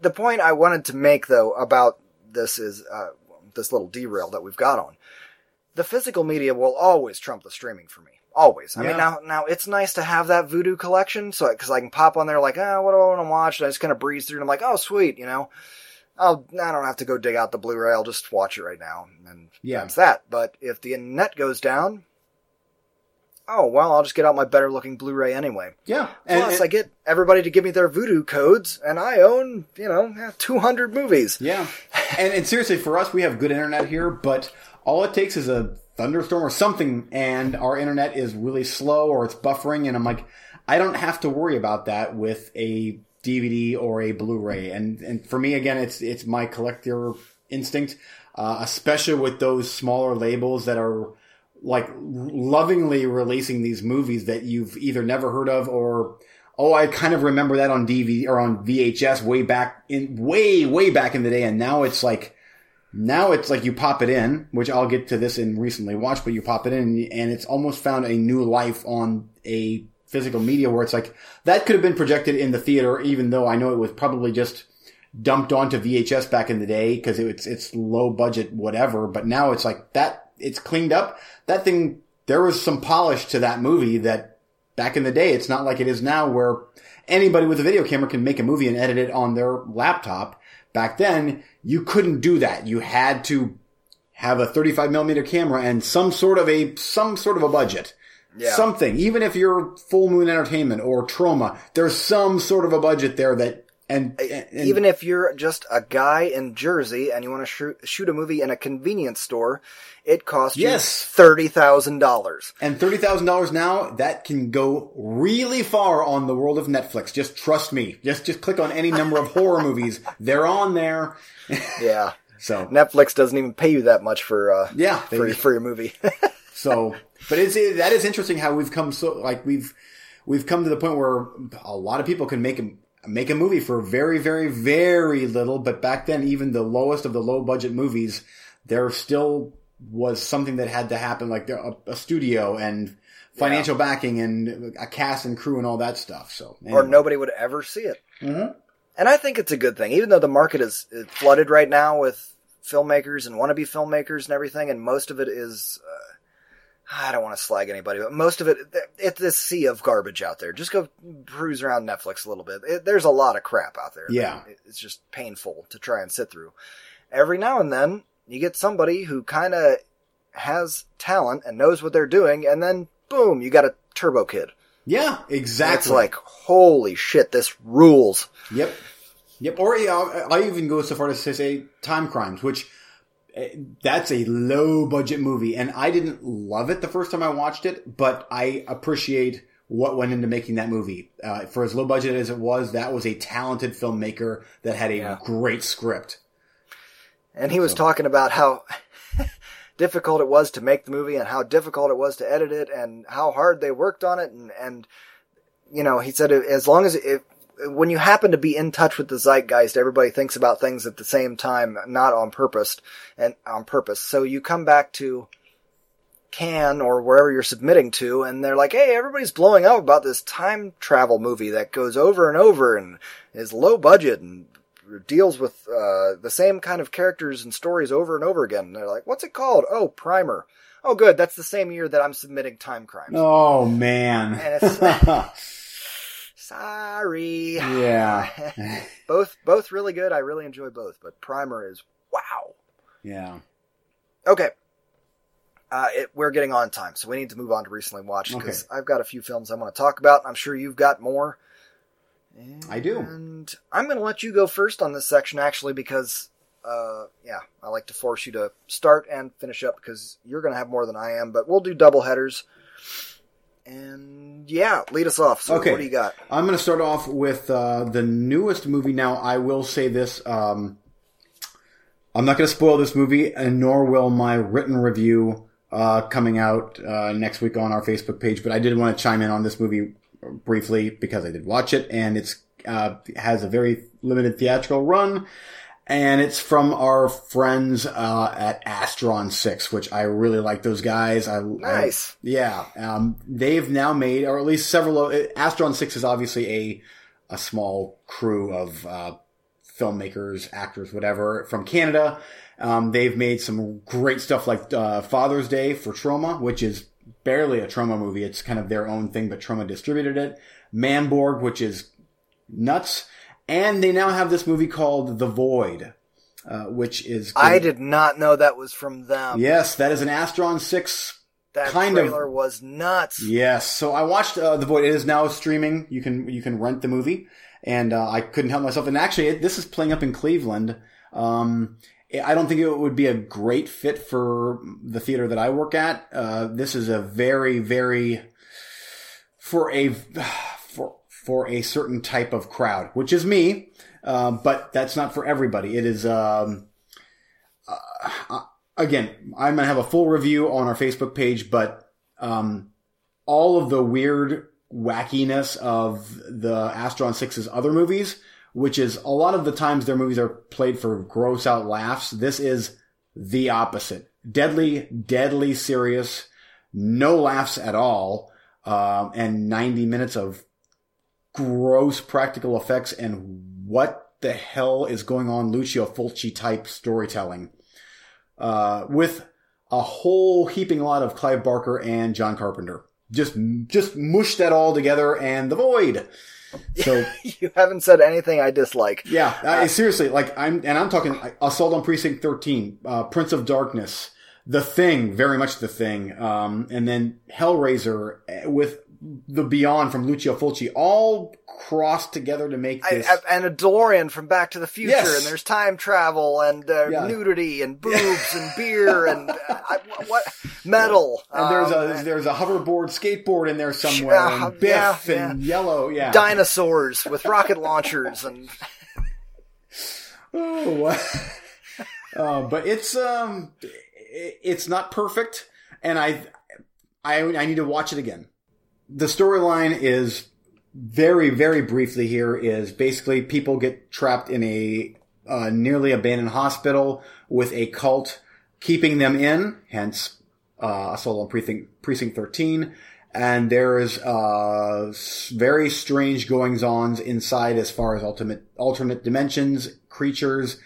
the point I wanted to make though about this is, uh, this little derail that we've got on. The physical media will always trump the streaming for me. Always. I Yeah. mean, now, now it's nice to have that Vudu collection, so, cause I can pop on there like, oh, what do I want to watch? And I just kind of breeze through and I'm like, oh, sweet, you know. I'll, I don't have to go dig out the Blu-ray. I'll just watch it right now. And Yeah. that's that. But if the net goes down, oh, well, I'll just get out my better looking Blu-ray anyway. Yeah. Plus, I get everybody to give me their Vudu codes, and I own, you know, 200 movies. Yeah. <laughs> And, and seriously, for us, we have good internet here, but all it takes is a thunderstorm or something, and our internet is really slow or it's buffering. And I'm like, I don't have to worry about that with a DVD or a Blu-ray. And and for me, again, it's it's my collector instinct, uh, especially with those smaller labels that are like lovingly releasing these movies that you've either never heard of or oh I kind of remember that on DVD or on VHS way back in way way back in the day. And now it's like now it's like you pop it in which I'll get to this in recently watched but you pop it in and it's almost found a new life on a physical media where it's like that could have been projected in the theater even though I know it was probably just dumped onto VHS back in the day because it's it's low budget whatever. But now it's like that it's cleaned up. That thing there was some polish to that movie that back in the day it's not like it is now where anybody with a video camera can make a movie and edit it on their laptop. Back then you couldn't do that. You had to have a 35 millimeter camera and some sort of a some sort of a budget. Yeah. something. Even if you're full moon entertainment or Troma there's some sort of a budget there that and, and Even if you're just a guy in Jersey and you want to shoot, shoot a movie in a convenience store, it costs you Yes. thirty thousand dollars. And thirty thousand dollars now, that can go really far on the world of Netflix. Just trust me. Just just click on any number of horror <laughs> movies. They're on there. <laughs> Yeah, So Netflix doesn't even pay you that much for uh, yeah, for they- for your movie. <laughs> so but it's that is interesting how we've come so like we've we've come to the point where a lot of people can make a make a movie for very very very little. But back then, even the lowest of the low budget movies, they're still was something that had to happen, like a, a studio and financial backing and a cast and crew and all that stuff. So or nobody would ever see it. Mhm. And I think it's a good thing, even though the market is is flooded right now with filmmakers and wannabe filmmakers and everything, and most of it is. Uh, I don't want to slag anybody, but most of it, it's this sea of garbage out there. Just go cruise around Netflix a little bit. It, there's a lot of crap out there. Yeah. It's just painful to try and sit through. Every now and then, you get somebody who kind of has talent and knows what they're doing, and then boom, you got a Turbo Kid. Yeah, exactly. It's like, holy shit, this rules. Yep. Yep. Or yeah, I even go so far as to say Timecrimes, which eh, that's a low budget movie, and I didn't love it the first time I watched it, but I appreciate what went into making that movie. Uh, for as low budget as it was, that was a talented filmmaker that had a Yeah. great script. And he was talking about how <laughs> difficult it was to make the movie and how difficult it was to edit it and how hard they worked on it. And, and you know, he said as long as it, when you happen to be in touch with the zeitgeist, everybody thinks about things at the same time, not on purpose and on purpose. So you come back to Cannes or wherever you're submitting to, and they're like, "Hey, everybody's blowing up about this time travel movie that goes over and over and is low budget and deals with uh, the same kind of characters and stories over and over again." And they're like, "What's it called?" Oh, Primer. Oh, good. That's the same year that I'm submitting Timecrimes. Oh man. And it's- <laughs> Sorry. yeah. <laughs> both both really good. I really enjoy both, but Primer is wow. Yeah. Okay. Uh, it, we're getting on time, so we need to move on to recently watched because I've got a few films I want to talk about. I'm sure you've got more. I do. And I'm going to let you go first on this section, actually, because, uh, yeah, I like to force you to start and finish up because you're going to have more than I am, but we'll do double headers. And yeah, lead us off. So Okay. what do you got? I'm going to start off with uh, the newest movie. Now, I will say this: um, I'm not going to spoil this movie, and nor will my written review uh, coming out uh, next week on our Facebook page. But I did want to chime in on this movie briefly because I did watch it, and it's uh, has a very limited theatrical run. And it's from our friends uh, at Astron Six, which I really like those guys. I, I Nice. yeah, um, they've now made, or at least several. Of, Astron Six is obviously a a small crew of uh, filmmakers, actors, whatever from Canada. Um, they've made some great stuff like uh, Father's Day for Troma, which is barely a Troma movie. It's kind of their own thing, but Troma distributed it. Manborg, which is nuts, and they now have this movie called The Void, uh, which is I did not know that was from them. Yes, that is an Astron Six that kind of- trailer was nuts. Yes. So I watched uh, The Void. It is now streaming. You can you can rent the movie, and uh, I couldn't help myself. And actually, it, this is playing up in Cleveland. Um, I don't think it would be a great fit for the theater that I work at. Uh, this is a very very for a for for a certain type of crowd, which is me. Uh, but that's not for everybody. It is. Um, uh, again, I'm gonna have a full review on our Facebook page, but um, all of the weird wackiness of the Astron 6's other movies, which is a lot of the times their movies are played for gross out laughs. This is the opposite. Deadly, deadly serious, no laughs at all, um, and 90 minutes of gross practical effects and what the hell is going on Lucio Fulci type storytelling. Uh, with a whole heaping lot of Clive Barker and John Carpenter. Just, just mush that all together and the void. So <laughs> you haven't said anything I dislike. yeah, I, seriously, like I'm, and I'm talking Assault on Precinct 13, uh, Prince of Darkness, The Thing, very much The Thing, um, and then Hellraiser eh, with the Beyond from Lucio Fulci, all crossed together to make this. I- and a DeLorean from Back to the Future, Yes. and there's time travel and uh, Yeah. nudity and boobs and beer <laughs> and uh, I, what metal and there's um, a there's a hoverboard skateboard in there somewhere, Yeah, and Biff yeah, and Yellow, yeah. dinosaurs with rocket launchers and <laughs> Oh, uh, but it's um, it's not perfect, and I, I, I need to watch it again. The storyline is very, very briefly here is basically people get trapped in a uh, nearly abandoned hospital with a cult keeping them in, hence uh, Assault on Precinct, Precinct 13. And there's uh, very strange goings-ons inside as far as ultimate alternate dimensions, creatures,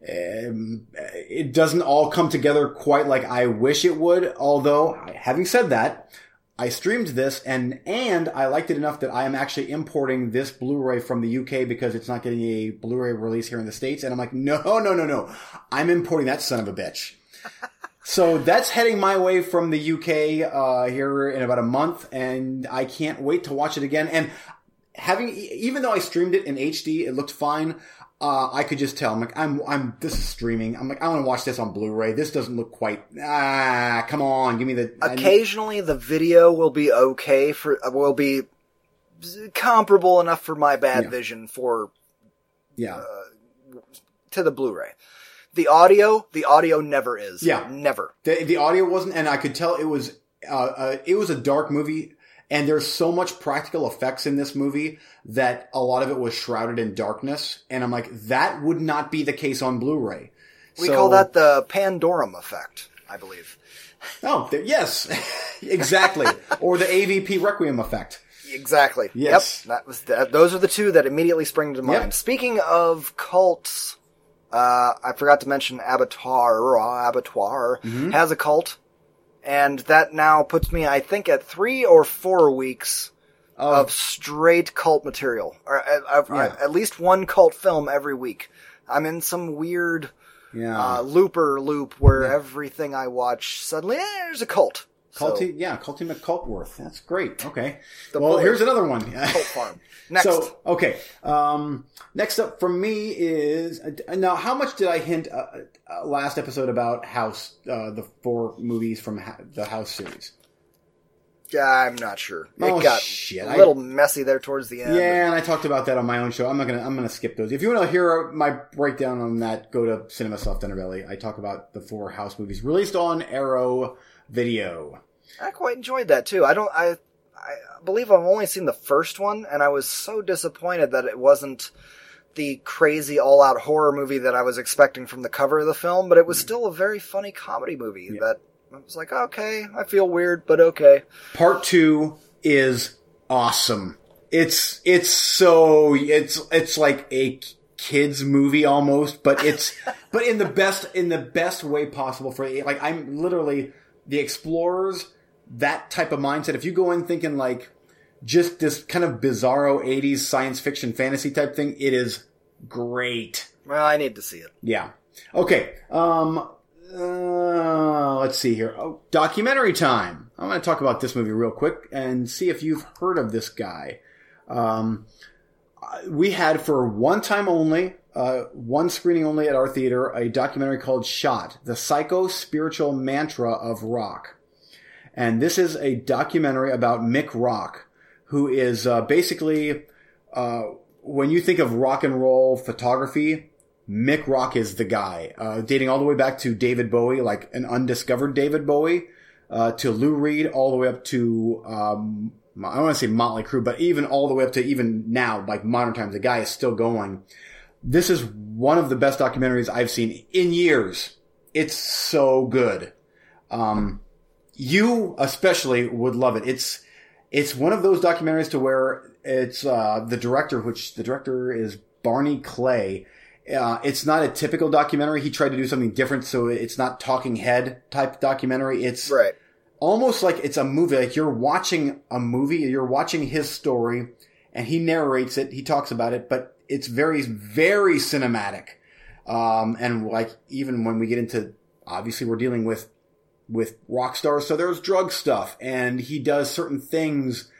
Um, it doesn't all come together quite like I wish it would. Although, having said that, I streamed this and and I liked it enough that I am actually importing this Blu-ray from the UK because it's not getting a Blu-ray release here in the states. And I'm like, no, <laughs> no, no, no, I'm importing that son of a bitch. <laughs> so that's heading my way from the UK uh, here in about a month, and I can't wait to watch it again. And having even though I streamed it in HD, it looked fine. Uh, I could just tell. I'm like, I'm, I'm, this is streaming. I'm like, I want to watch this on Blu-ray. This doesn't look quite, ah, come on, give me the. Occasionally the video will be okay for, uh, will be comparable enough for my bad Yeah. vision for, yeah. uh, to the Blu-ray. The audio, the audio never is. Yeah. Never. The, the audio wasn't, and I could tell it was, uh, uh, it was a dark movie, and there's so much practical effects in this movie that a lot of it was shrouded in darkness, and I'm like, that would not be the case on Blu-ray. We So- call that the Pandorum effect, I believe. Oh, yes, <laughs> exactly. or the AVP Requiem effect. Exactly. Yes. Yep. That was that, those are the two that immediately spring to mind. Yep. Speaking of cults, uh, I forgot to mention Abattoir. Abattoir Mm-hmm. has a cult, and that now puts me, I think, at three or four weeks Oh, of straight cult material, or uh, uh, Yeah. at least one cult film every week. I'm in some weird yeah. uh, looper loop where everything I watch suddenly eh, there's a cult. So, Culty, yeah, Culty McCultworth. That's great. Okay. Well, boy. here's another one. cult farm. <laughs> Next. So, okay. Um, next up for me is uh, now. How much did I hint uh, uh, last episode about House? Uh, the four movies from ha- the House series. Yeah, I'm not sure. It Oh, got shit. a I- little messy there towards the end. Yeah, and I talked about that on my own show. I'm not gonna. I'm gonna skip those. If you want to hear my breakdown on that, go to Cinema Soft Underbelly. I talk about the four House movies released on Arrow Video. I quite enjoyed that too. I don't. I I believe I've only seen the first one, and I was so disappointed that it wasn't the crazy all-out horror movie that I was expecting from the cover of the film. But it was still a very funny comedy movie Yeah. that I was like, okay, I feel weird, but okay. Part two is awesome. It's it's so it's it's like a kids movie almost, but it's but in the best in the best way possible for like I'm literally the explorers that type of mindset. If you go in thinking like just this kind of bizarro 80s science fiction fantasy type thing, it is great. Well, I need to see it. Yeah. Okay. Um. Uh, let's see here. Oh, documentary time. I'm going to talk about this movie real quick and see if you've heard of this guy. Um, we had for one time only, uh, one screening only at our theater, a documentary called "Shot: The Psycho Spiritual Mantra of Rock." And this is a documentary about Mick Rock, who is uh, basically, uh, when you think of rock and roll photography, Mick Rock is the guy, uh, dating all the way back to David Bowie, like an undiscovered David Bowie, uh, to Lou Reed, all the way up to, um, I don't want to say Motley Crue, but even all the way up to even now, like modern times, the guy is still going. This is one of the best documentaries I've seen in years. It's so good. Um, you especially would love it. It's, it's one of those documentaries to where it's, uh, the director, which the director is Barney Clay. Uh, it's not a typical documentary. He tried to do something different, so it's not talking head type documentary. It's Right. almost like it's a movie. Like you're watching a movie, you're watching his story, and he narrates it. He talks about it, but it's very, very cinematic. Um, and like even when we get into, obviously, we're dealing with with rock stars, so there's drug stuff, and he does certain things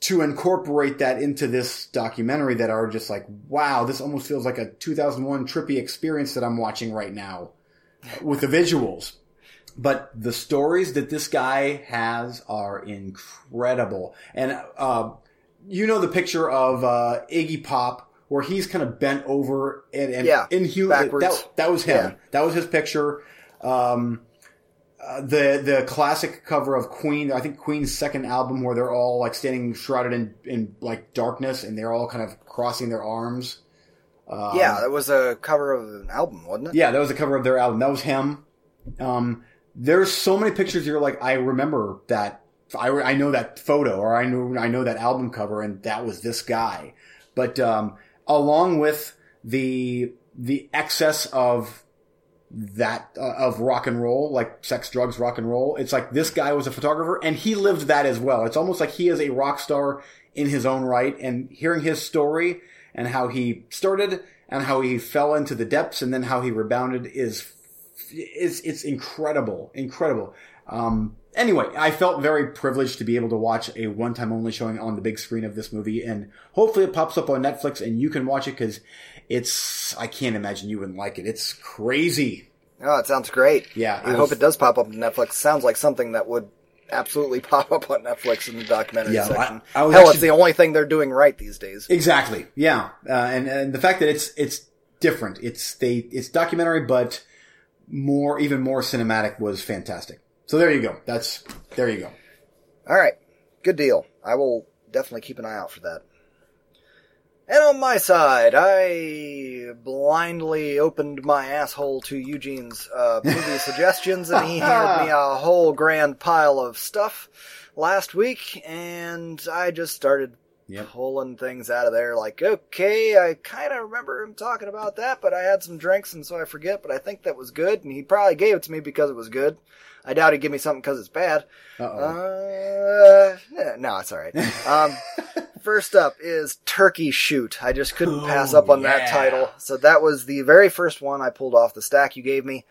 to incorporate that into this documentary that are just like, wow, this almost feels like a 2001 trippy experience that I'm watching right now with the visuals. But the stories that this guy has are incredible. And, uh, you know the picture of, uh, Iggy Pop where he's kind of bent over and, and Yeah, inhuman. That, that was him. Yeah. That was his picture. Um, uh, the the classic cover of Queen, I think Queen's second album, where they're all like standing shrouded in in like darkness, and they're all kind of crossing their arms. Um, yeah, that was a cover of an album, wasn't it? yeah, that was a cover of their album. That was him. Um, there's so many pictures you're like, I remember that. I, I know that photo, or I know I know that album cover, and that was this guy. But um, along with the the excess of that uh, of rock and roll, like sex, drugs, rock and roll. It's like this guy was a photographer and he lived that as well. It's almost like he is a rock star in his own right. And hearing his story and how he started and how he fell into the depths and then how he rebounded is is it's incredible, incredible. Um, anyway, I felt very privileged to be able to watch a one-time only showing on the big screen of this movie, and hopefully it pops up on Netflix and you can watch it because it's I can't imagine you wouldn't like it. It's crazy. Oh, it sounds great. Yeah, I hope it does pop up on Netflix. Sounds like something that would absolutely <laughs> pop up on Netflix in the documentary Yeah, section. I- I Hell, actually- it's the only thing they're doing right these days. Exactly. Yeah, uh, and and the fact that it's it's different. It's they it's documentary, but more even more cinematic was fantastic. So there you go. That's there you go. All right, good deal. I will definitely keep an eye out for that. And on my side, I blindly opened my asshole to Eugene's uh, movie <laughs> suggestions, and he handed me a <laughs> whole grand pile of stuff last week, and I just started Yep. pulling things out of there. Like, okay, I kind of remember him talking about that, but I had some drinks, and so I forget. But I think that was good, and he probably gave it to me because it was good. I doubt he'd give me something because it's bad. Uh-oh. Uh, no, it's all right. Um, <laughs> first up is Turkey Shoot. I just couldn't pass up on that title. So that was the very first one I pulled off the stack you gave me,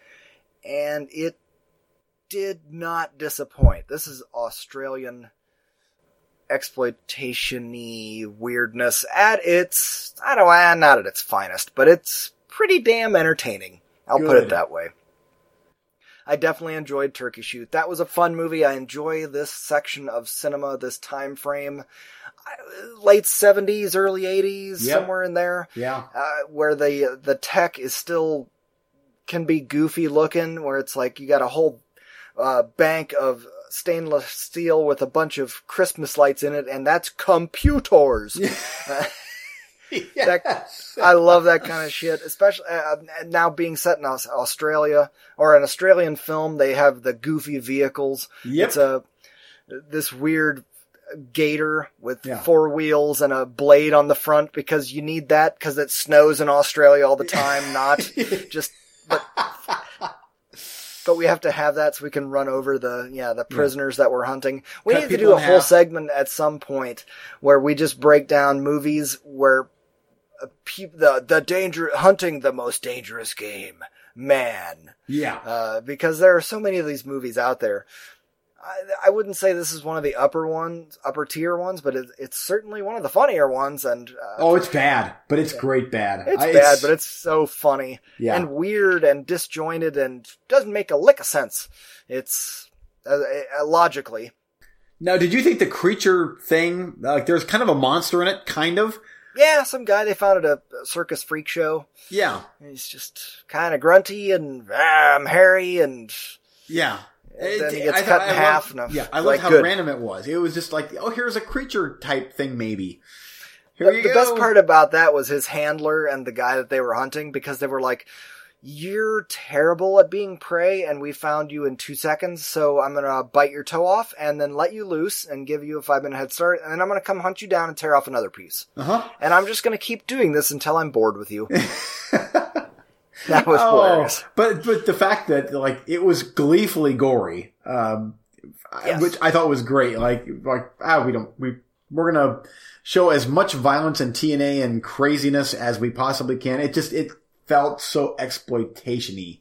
and it did not disappoint. This is Australian exploitation-y weirdness at its, I don't know, not at its finest, but it's pretty damn entertaining. I'll put it that way. I definitely enjoyed Turkey Shoot. That was a fun movie. I enjoy this section of cinema, this time frame. Late 70s, early 80s, Yep. somewhere in there, Yeah. uh, where the the tech is still can be goofy looking, where it's like you got a whole uh, bank of stainless steel with a bunch of Christmas lights in it, and that's computers. <laughs> <laughs> <laughs> yes. I love that kind of shit, especially uh, now being set in Australia or an Australian film. They have the goofy vehicles. Yep. It's a this weird gator with Yeah. four wheels and a blade on the front because you need that because it snows in Australia all the time. Not <laughs> just, but but we have to have that so we can run over the yeah the prisoners that we're hunting. We Cut need to do a whole half. segment at some point where we just break down movies where uh, pe- the the danger hunting the most dangerous game, man. yeah. Uh, because there are so many of these movies out there. I, I wouldn't say this is one of the upper ones, upper tier ones, but it, it's certainly one of the funnier ones. And uh, Oh, it's bad, but it's great bad. it's I- bad, but it's so funny Yeah. and weird and disjointed and doesn't make a lick of sense. It's uh, uh, logically. now, did you think the creature thing, like, there's kind of a monster in it, kind of? Yeah, some guy they found at a circus freak show. Yeah. He's just kind of grunty and ah, I'm hairy and Yeah. Then he gets I cut thought- in I half loved- and, yeah, I like, love how good. random it was. It was just like, oh, here's a creature type thing, maybe. Here the, the best part about that was his handler and the guy that they were hunting because they were like, "You're terrible at being prey, and we found you in two seconds. So I'm gonna bite your toe off and then let you loose and give you a five minute head start, and then I'm gonna come hunt you down and tear off another piece. Uh huh. And I'm just gonna keep doing this until I'm bored with you." <laughs> that was Oh, hilarious. but but the fact that like it was gleefully gory, um, I- Yes. which I thought was great. Like like ah, we don't we we're gonna show as much violence and TNA and craziness as we possibly can. It just it felt so exploitation-y.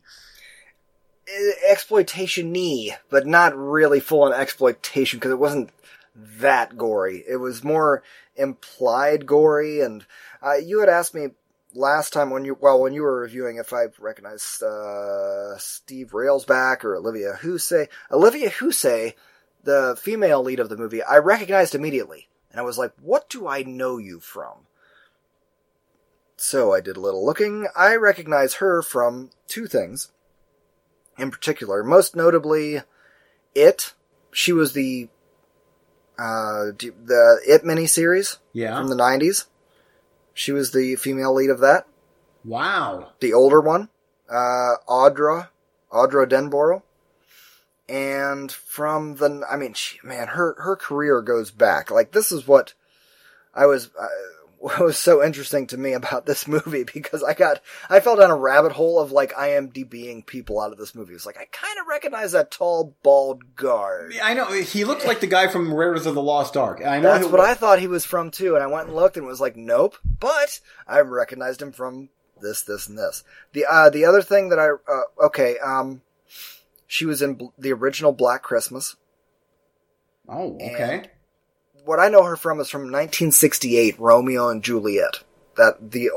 exploitation y, but not really full on exploitation because it wasn't that gory. It was more implied gory. And uh, you had asked me last time when you well when you were reviewing if I recognized uh, Steve Railsback or Olivia Hussey. Olivia Hussey, the female lead of the movie, I recognized immediately, and I was like, "What do I know you from?" So I did a little looking. I recognize her from two things in particular. Most notably, It. She was the uh, the It miniseries Yeah. from the '90s. She was the female lead of that, wow. the older one. Uh, Audra, Audra Denbrough, and from the, I mean, she, man, her her career goes back. Like this is what I was uh, what was so interesting to me about this movie because I got I fell down a rabbit hole of like IMDBing people out of this movie. It's like I kind of recognize that tall bald guard. Yeah, I know he looked like the guy from Raiders of the Lost Ark. I know That's what I thought he was from too, and I went and looked and was like, nope. But I recognized him from this, this, and this. The uh, the other thing that I uh, okay, um, she was in the original Black Christmas. Oh, okay. What I know her from is from 1968, Romeo and Juliet. That the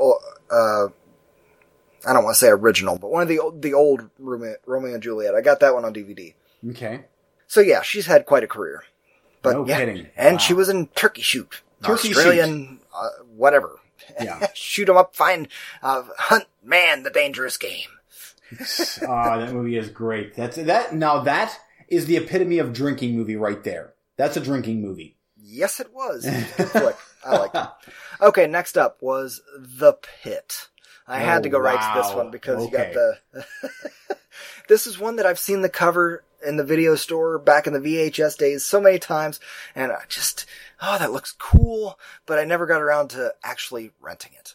uh, I don't want to say original, but one of the old- the old Romeo, Romeo and Juliet. I got that one on DVD. Okay. So yeah, she's had quite a career. But No yeah, kidding. and Wow. she was in Turkey Shoot, Turkey Shoot. Australian, uh, whatever. Yeah. <laughs> Shoot 'em up, find, uh, hunt man, the dangerous game. <laughs> Ah, that movie is great. That's that. Now that is the epitome of drinking movie right there. That's a drinking movie. Yes, it was. <laughs> Good flick. I liked it. Okay, next up was The Pit. I had to go Oh, right to this oh, one because you got the. <laughs> this is one that I've seen the cover in the video store back in the VHS days so many times, and I just, oh, that looks cool, but I never got around to actually renting it.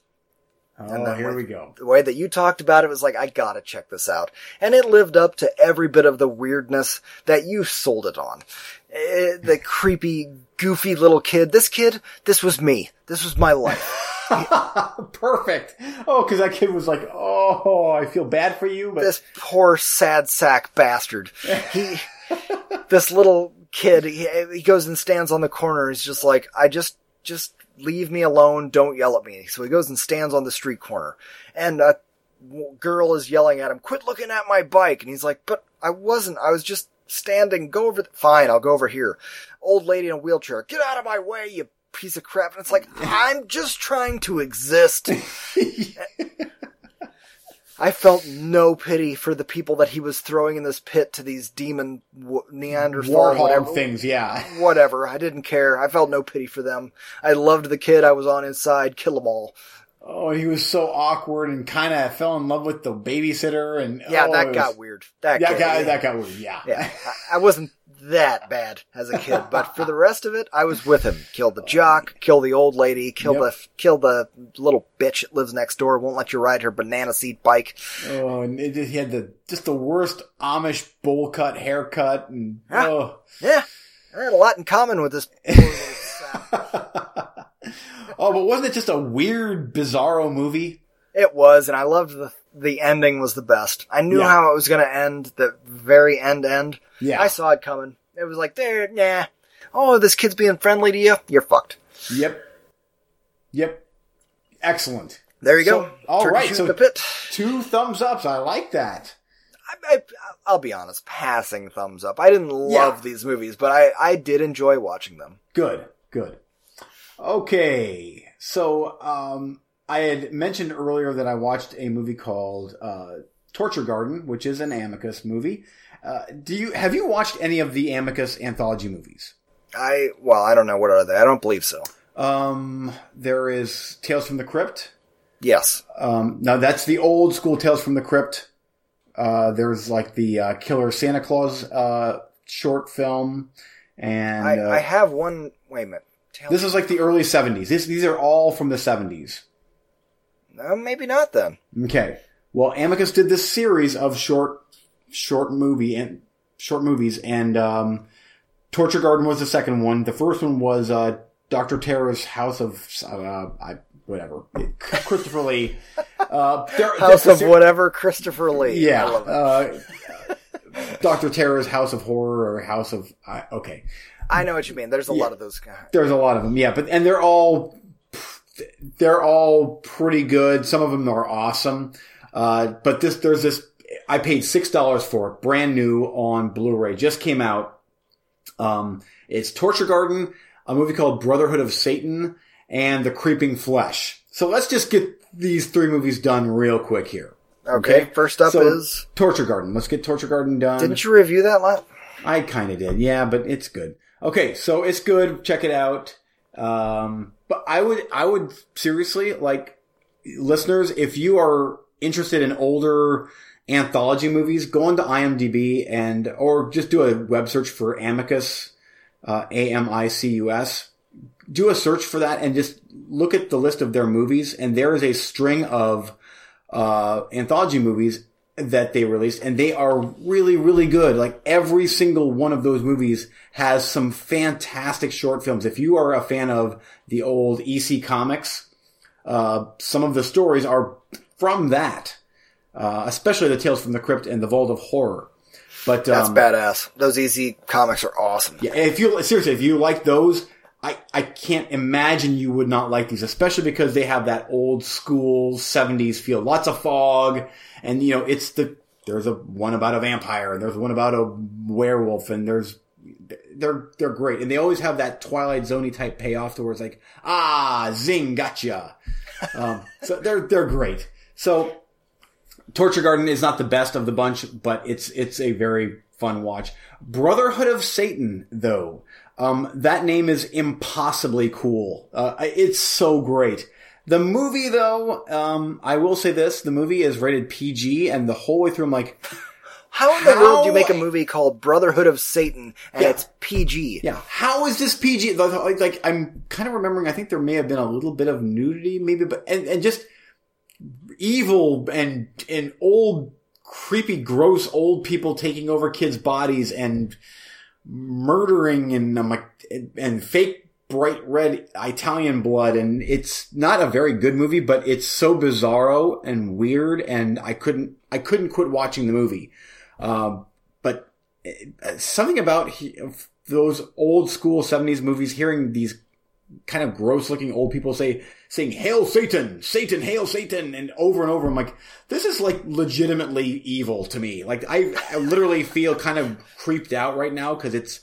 Oh, here we go. The way that you talked about it was like, I gotta check this out. And it lived up to every bit of the weirdness that you sold it on. Eh, the <laughs> creepy, goofy little kid. This kid, this was me. This was my life. <laughs> <laughs> Perfect. Oh, because that kid was like, "Oh, I feel bad for you," but this poor sad sack bastard. He, this little kid, he, he goes and stands on the corner. He's just like, I just, just leave me alone. Don't yell at me. So he goes and stands on the street corner and a girl is yelling at him, quit looking at my bike. And he's like, but I wasn't. I was just standing. Go over. th- Fine. I'll go over here. Old lady in a wheelchair. Get out of my way, you piece of crap. And it's like, <laughs> I'm just trying to exist. <laughs> I felt no pity for the people that he was throwing in this pit to these demon w- Neanderthal Warhol whatever, things. Yeah. whatever. I didn't care. I felt no pity for them. I loved the kid I was on inside. Kill them all. Oh, he was so awkward and kind of fell in love with the babysitter, and Yeah, oh, that it got weird. That Yeah, got, got, that got weird. Yeah. yeah, <laughs> I, I wasn't that bad as a kid, but for the rest of it, I was with him. Kill the jock, kill the old lady, kill Yep. the killed the little bitch that lives next door. Won't let you ride her banana seat bike. Oh, and it, he had the just the worst Amish bowl cut haircut, and Yeah. oh. Yeah, I had a lot in common with this. poor little sap. <laughs> oh, but wasn't it just a weird, bizarro movie? It was, and I loved the the ending was the best. I knew Yeah. how it was going to end, the very end end. Yeah. I saw it coming. It was like, there, nah. Oh, this kid's being friendly to you. You're fucked. Yep. Yep. Excellent. There you So, go. all Turkey right, so- the pit. Two thumbs ups. I like that. I, I, I'll be honest, passing thumbs up. I didn't love Yeah. these movies, but I, I did enjoy watching them. Good. Good. Okay. So, um, I had mentioned earlier that I watched a movie called uh, Torture Garden, which is an Amicus movie. Uh, do you have you watched any of the Amicus anthology movies? I, well, I don't know what are they. I don't believe so. Um, there is Tales from the Crypt. Yes. Um, now that's the old school Tales from the Crypt. Uh, there's like the uh, Killer Santa Claus uh, short film, and I, uh, I have one, wait a minute. This is like the early '70s. This, these are all from the '70s. No, maybe not then. Okay. Well, Amicus did this series of short, short movie and short movies, and um, Torture Garden was the second one. The first one was uh, Doctor Terror's House of uh, I, whatever Christopher Lee. Uh, there- <laughs> House of ser- whatever, Christopher Lee. Yeah. I love it. Uh, <laughs> Doctor Terror's House of Horror or House of uh, okay. I know what you mean. There's a Yeah. lot of those guys. There's a lot of them, yeah, but and they're all they're all pretty good. Some of them are awesome, uh, but this there's this. I paid six dollars for it, brand new on Blu-ray. Just came out. Um, it's Torture Garden, a movie called Brotherhood of Satan, and The Creeping Flesh. So let's just get these three movies done real quick here. Okay, Okay. first up So- is. Torture Garden. Let's get Torture Garden done. Didn't you review that last? I kind of did, yeah, but it's good. Okay, so it's good. Check it out. Um, but I would, I would seriously like listeners if you are interested in older anthology movies, go onto IMDb and or just do a web search for Amicus, uh, A M I C U S. do a search for that and just look at the list of their movies, and there is a string of uh, anthology movies that they released, and they are really, really good. Like every single one of those movies has some fantastic short films. If you are a fan of the old EC comics, uh, some of the stories are from that, uh, especially the Tales from the Crypt and the Vault of Horror. But That's um, badass. Those EC comics are awesome. yeah, if you seriously, if you like those, I I can't imagine you would not like these, especially because they have that old school '70s feel. Lots of fog, and you know, it's the there's a one about a vampire, and there's one about a werewolf, and there's they're they're great, and they always have that Twilight Zoney type payoff to where it's like ah zing gotcha. Um, so they're they're great. So Torture Garden is not the best of the bunch, but it's it's a very fun watch. Brotherhood of Satan, though, um, that name is impossibly cool. Uh, it's so great. The movie, though, um, I will say this: the movie is rated PG, and the whole way through, I'm like, How in the How- world do you make a movie called Brotherhood of Satan and Yeah. it's PG? yeah, how is this PG? Like, like, I'm kind of remembering. I think there may have been a little bit of nudity, maybe, but and, and just evil and and old, creepy, gross old people taking over kids' bodies and murdering and like and fake bright red Italian blood. And it's not a very good movie but it's so bizarro and weird and I couldn't I couldn't quit watching the movie. Um, but uh, something about he, those old school 70s movies hearing these kind of gross looking old people say saying hail satan satan hail satan and over and over i'm like this is like legitimately evil to me like i, I literally feel kind of creeped out right now because it's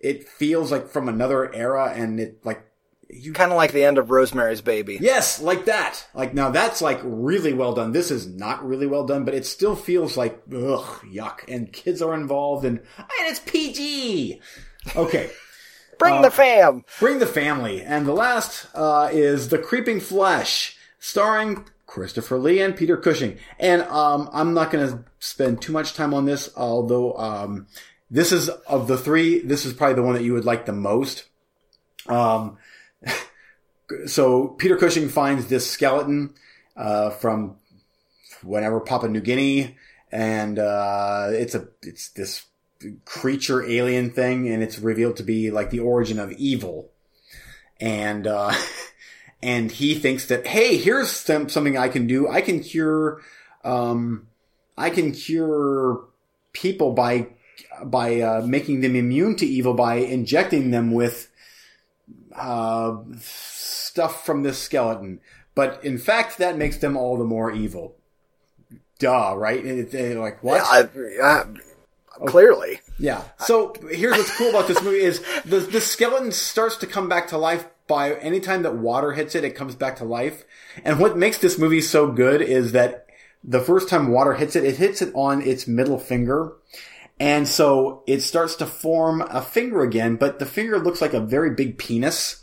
it feels like from another era and it like you Kind of like the end of Rosemary's Baby. Yes, like that. Like now that's like really well done. This is not really well done, but it still feels like ugh, yuck. And kids are involved and and it's PG. Okay. Bring Uh, the fam. Bring the family. And the last uh, is The Creeping Flesh, starring Christopher Lee and Peter Cushing. And um, I'm not going to spend too much time on this, although um, this is of the three, this is probably the one that you would like the most. Um, <laughs> so Peter Cushing finds this skeleton uh, from whenever Papua New Guinea, and uh, it's a it's this creature alien thing, and it's revealed to be like the origin of evil. And uh, <laughs> and he thinks that hey, here's some, something I can do. I can cure, um, I can cure people by by uh, making them immune to evil by injecting them with uh, stuff from this skeleton. But in fact, that makes them all the more evil. Duh, right? It- it- like what? I, I, clearly. Yeah. So here's what's cool about this movie is the the skeleton starts to come back to life by anytime that water hits it, it comes back to life. And what makes this movie so good is that the first time water hits it, it hits it on its middle finger. And so it starts to form a finger again, but the finger looks like a very big penis.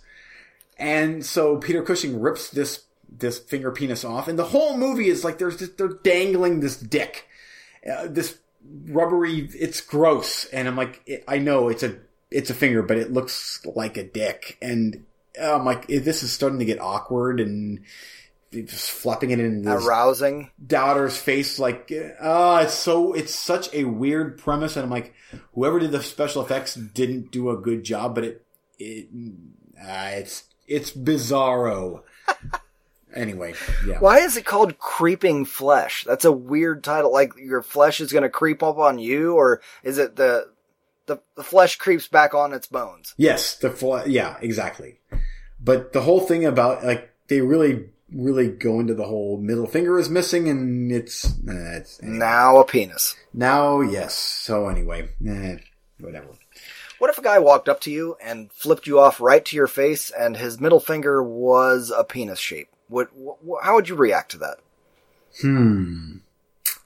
And so Peter Cushing rips this this finger penis off, and the whole movie is like there's this, they're dangling this dick, uh, this rubbery. It's gross, and I'm like, it, I know it's a it's a finger, but it looks like a dick, and I'm like, this is starting to get awkward, and just flapping it in this Arousing. daughter's face like uh it's so it's such a weird premise and i'm like whoever did the special effects didn't do a good job but it it uh, it's it's bizarro <laughs> anyway yeah Why is it called Creeping Flesh? That's a weird title. Like your flesh is going to creep up on you, or is it the the, the flesh creeps back on its bones? yes the fl- yeah exactly but the whole thing about like they really really go into the whole middle finger is missing and it's, uh, it's Now a penis. now yes so anyway eh, whatever What if a guy walked up to you and flipped you off right to your face, and his middle finger was a penis shape? What? wh- how would you react to that? hmm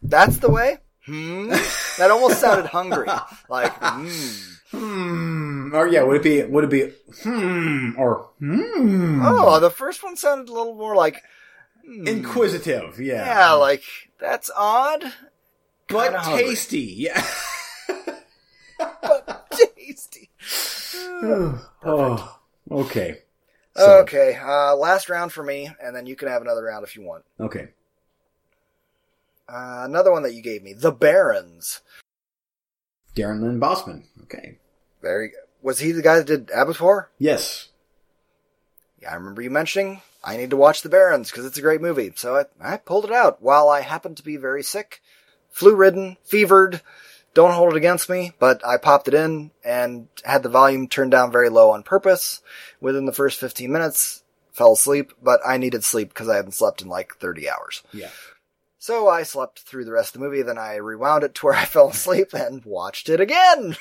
That's the way. Hmm. That almost sounded hungry. Like, hmm. Hmm. Or yeah, would it be would it be hmm or hmm? Oh, the first one sounded a little more like, hmm. inquisitive, yeah. yeah, like that's odd, but kinda hungry. tasty, yeah. but <laughs> tasty. <sighs> oh, okay. So, Okay, uh, last round for me, and then you can have another round if you want. Okay. Uh, another one that you gave me, The Barrens. Darren Lynn Bousman. Okay. Very was he the guy that did Abattoir? Yes. Yeah, I remember you mentioning I need to watch The Barrens because it's a great movie. So I, I pulled it out while I happened to be very sick, flu ridden, fevered. Don't hold it against me, but I popped it in and had the volume turned down very low on purpose. Within the first 15 minutes, fell asleep, but I needed sleep because I hadn't slept in like 30 hours. Yeah. So I slept through the rest of the movie, then I rewound it to where I <laughs> fell asleep and watched it again.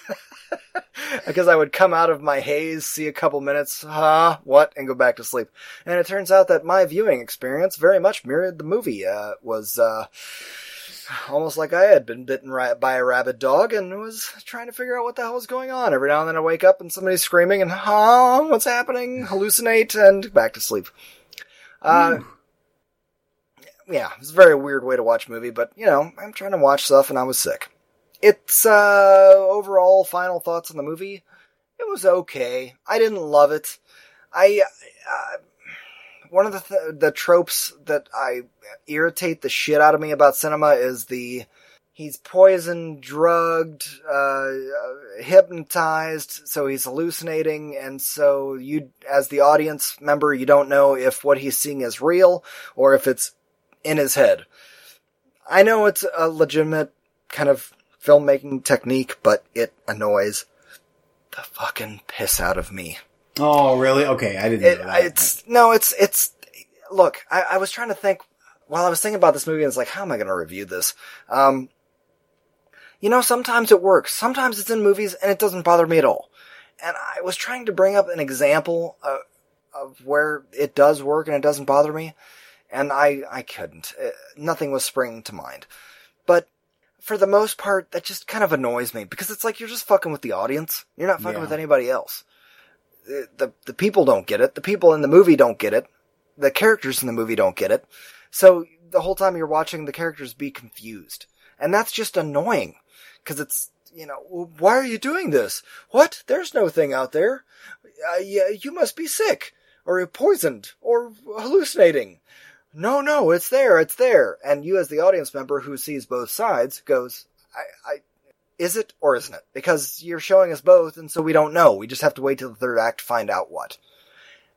<laughs> because I would come out of my haze, see a couple minutes, huh, what, and go back to sleep. And it turns out that my viewing experience very much mirrored the movie. Uh, was, uh, almost like I had been bitten by a rabid dog and was trying to figure out what the hell was going on. Every now and then I wake up and somebody's screaming and, huh, what's happening? Hallucinate and back to sleep. Uh, yeah, it's a very weird way to watch a movie, but you know, I'm trying to watch stuff and I was sick. It's uh overall final thoughts on the movie. It was okay. I didn't love it. I uh, one of the th- the tropes that I irritate the shit out of me about cinema is the he's poisoned, drugged, uh, hypnotized, so he's hallucinating, and so you, as the audience member, you don't know if what he's seeing is real or if it's in his head. I know it's a legitimate kind of filmmaking technique, but it annoys the fucking piss out of me. Oh, really? Okay, I didn't It, know that. it's no, it's it's. Look, I, I was trying to think while I was thinking about this movie. and It's like, how am I going to review this? Um, you know, sometimes it works. Sometimes it's in movies and it doesn't bother me at all. And I was trying to bring up an example of, of where it does work and it doesn't bother me, and I I couldn't. Uh, nothing was springing to mind. But for the most part, that just kind of annoys me because it's like you're just fucking with the audience. You're not fucking Yeah. with anybody else. The, the people don't get it. The people in the movie don't get it. The characters in the movie don't get it. So the whole time you're watching the characters be confused, and that's just annoying because it's you know why are you doing this? What? There's no thing out there. Uh, yeah, you must be sick or poisoned or hallucinating. No, no, it's there, it's there. And you, as the audience member who sees both sides, goes, I, I, is it or isn't it? Because you're showing us both, and so we don't know. We just have to wait till the third act to find out what.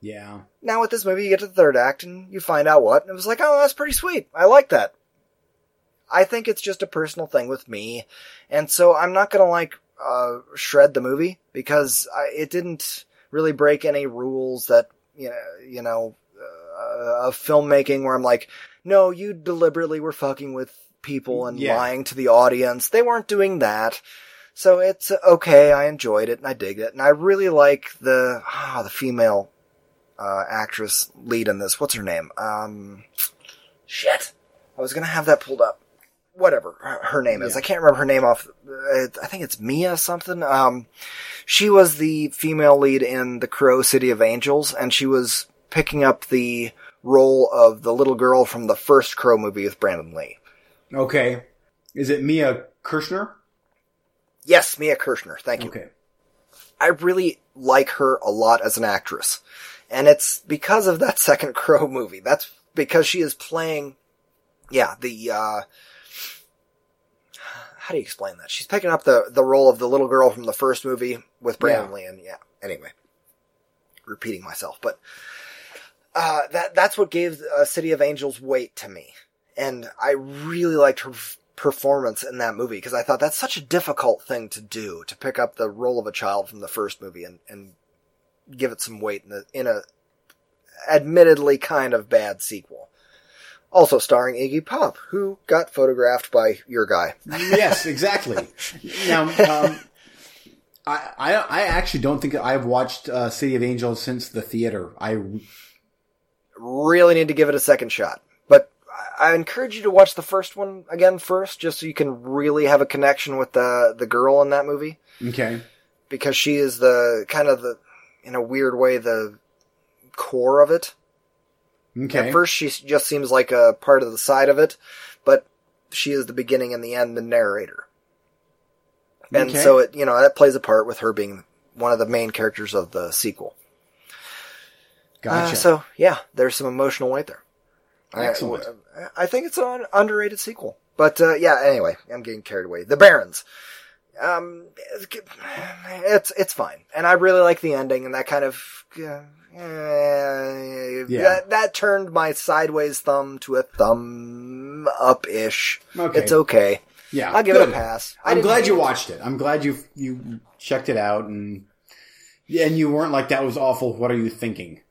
yeah. Now with this movie, you get to the third act and you find out what, and it was like, oh, that's pretty sweet. I like that. I think it's just a personal thing with me, and so I'm not gonna like uh, shred the movie because I, it didn't really break any rules that you know, you know uh, of filmmaking where I'm like, no, you deliberately were fucking with people and Yeah. lying to the audience. They weren't doing that. So it's okay. I enjoyed it and I dig it. And I really like the, ah, the female, uh, actress lead in this. What's her name? Um, shit. I was gonna have that pulled up. Whatever her, name is. Yeah. I can't remember her name off, I think it's Mia something. Um, she was the female lead in The Crow City of Angels and she was picking up the role of the little girl from the first Crow movie with Brandon Lee. Okay. Is it Mia Kirshner? Yes, Mia Kirshner. Thank you. Okay. I really like her a lot as an actress. And it's because of that <laughs> second Crow movie. That's because she is playing, yeah, the, uh, how do you explain that? She's picking up the, the role of the little girl from the first movie with Brandon Yeah. Lee. And yeah, anyway, repeating myself, but, uh, that, that's what gave uh, City of Angels weight to me. And I really liked her performance in that movie because I thought that's such a difficult thing to do to pick up the role of a child from the first movie and, and give it some weight in, the, in a admittedly kind of bad sequel. Also starring Iggy Pop, who got photographed by your guy. <laughs> yes, exactly. now, um, I, I I actually don't think I've watched uh, City of Angels since the theater. I Really need to give it a second shot. I encourage you to watch the first one again first, just so you can really have a connection with the the girl in that movie. okay. because she is the kind of the in a weird way the core of it. Okay. At first, she just seems like a part of the side of it, but she is the beginning and the end, the narrator. And Okay. so it, you know, that plays a part with her being one of the main characters of the sequel. Gotcha. Uh, so yeah, there's some emotional weight there. I- Excellent. I, think it's an underrated sequel. But uh, yeah, anyway, I'm getting carried away. The Barrens. Um, it's it's fine, and I really like the ending, and that kind of uh, eh, that, that turned my sideways thumb to a thumb up ish. Okay. It's okay. yeah, I'll give good. it a pass. I I'm glad you watched it. I'm glad you you checked it out and yeah, and you weren't like that was awful. What are you thinking?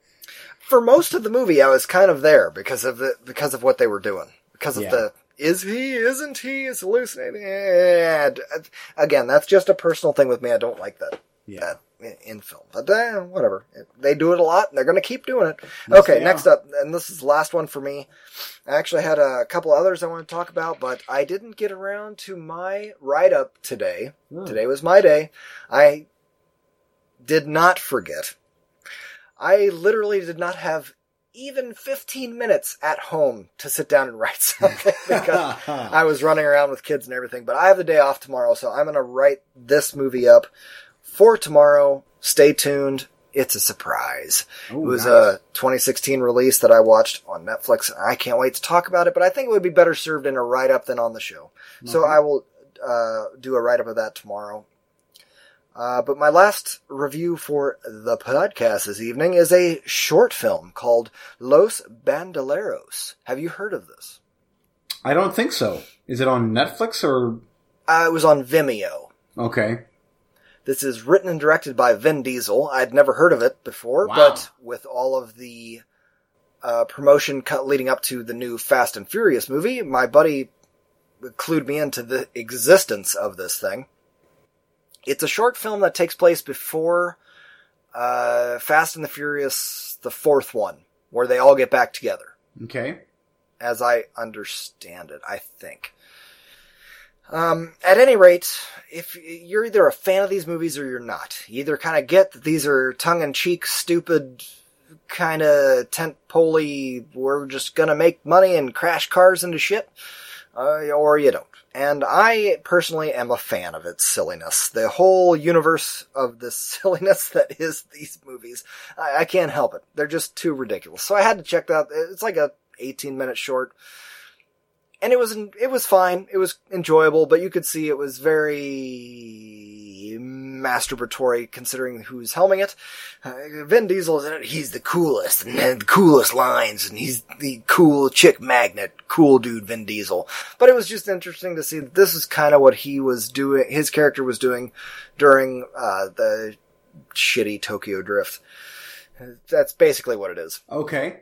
For most of the movie, I was kind of there because of the because of what they were doing. Because of Yeah. the is he, isn't he, is hallucinating. And uh, again, that's just a personal thing with me. I don't like that. Yeah. that in- film. But uh, whatever. They do it a lot, and they're going to keep doing it. Yes, okay, next are. up, and this is the last one for me. I actually had a couple others I want to talk about, but I didn't get around to my write up today. Hmm. Today was my day. I did not forget. I literally did not have even 15 minutes at home to sit down and write <laughs> something <laughs> because I was running around with kids and everything, but I have the day off tomorrow, so I'm going to write this movie up for tomorrow. Stay tuned. It's a surprise. Oh, it was nice. a 2016 release that I watched on Netflix. I can't wait to talk about it, but I think it would be better served in a write up than on the show. So I will uh, do a write up of that tomorrow. Uh, but my last review for the podcast this evening is a short film called Los Bandoleros. Have you heard of this? I don't think so. Is it on Netflix or Uh, it was on Vimeo. okay? This is written and directed by Vin Diesel. I'd never heard of it before, Wow. but with all of the uh, promotion cut leading up to the new Fast and Furious movie, my buddy clued me into the existence of this thing. It's a short film that takes place before uh, Fast and the Furious, the fourth one, where they all get back together Okay. as I understand it, I think. Um, at any rate, if you're either a fan of these movies or you're not, you either kind of get that these are tongue-in-cheek, stupid, kind of tent-poly, we're just gonna make money and crash cars into shit, uh, or you don't. And I personally am a fan of its silliness. The whole universe of the <laughs> silliness that is these movies. I, I can't help it. They're just too ridiculous. So I had to check that. It's like a 18 minute short. And it was, it was fine. It was enjoyable, but you could see it was very masturbatory considering who's helming it. Uh, Vin Diesel is in it. He's the coolest and the coolest lines and he's the cool chick magnet. Cool dude, Vin Diesel. But it was just interesting to see that this is kind of what he was doing, his character was doing during, uh, the shitty Tokyo Drift. That's basically what it is Okay.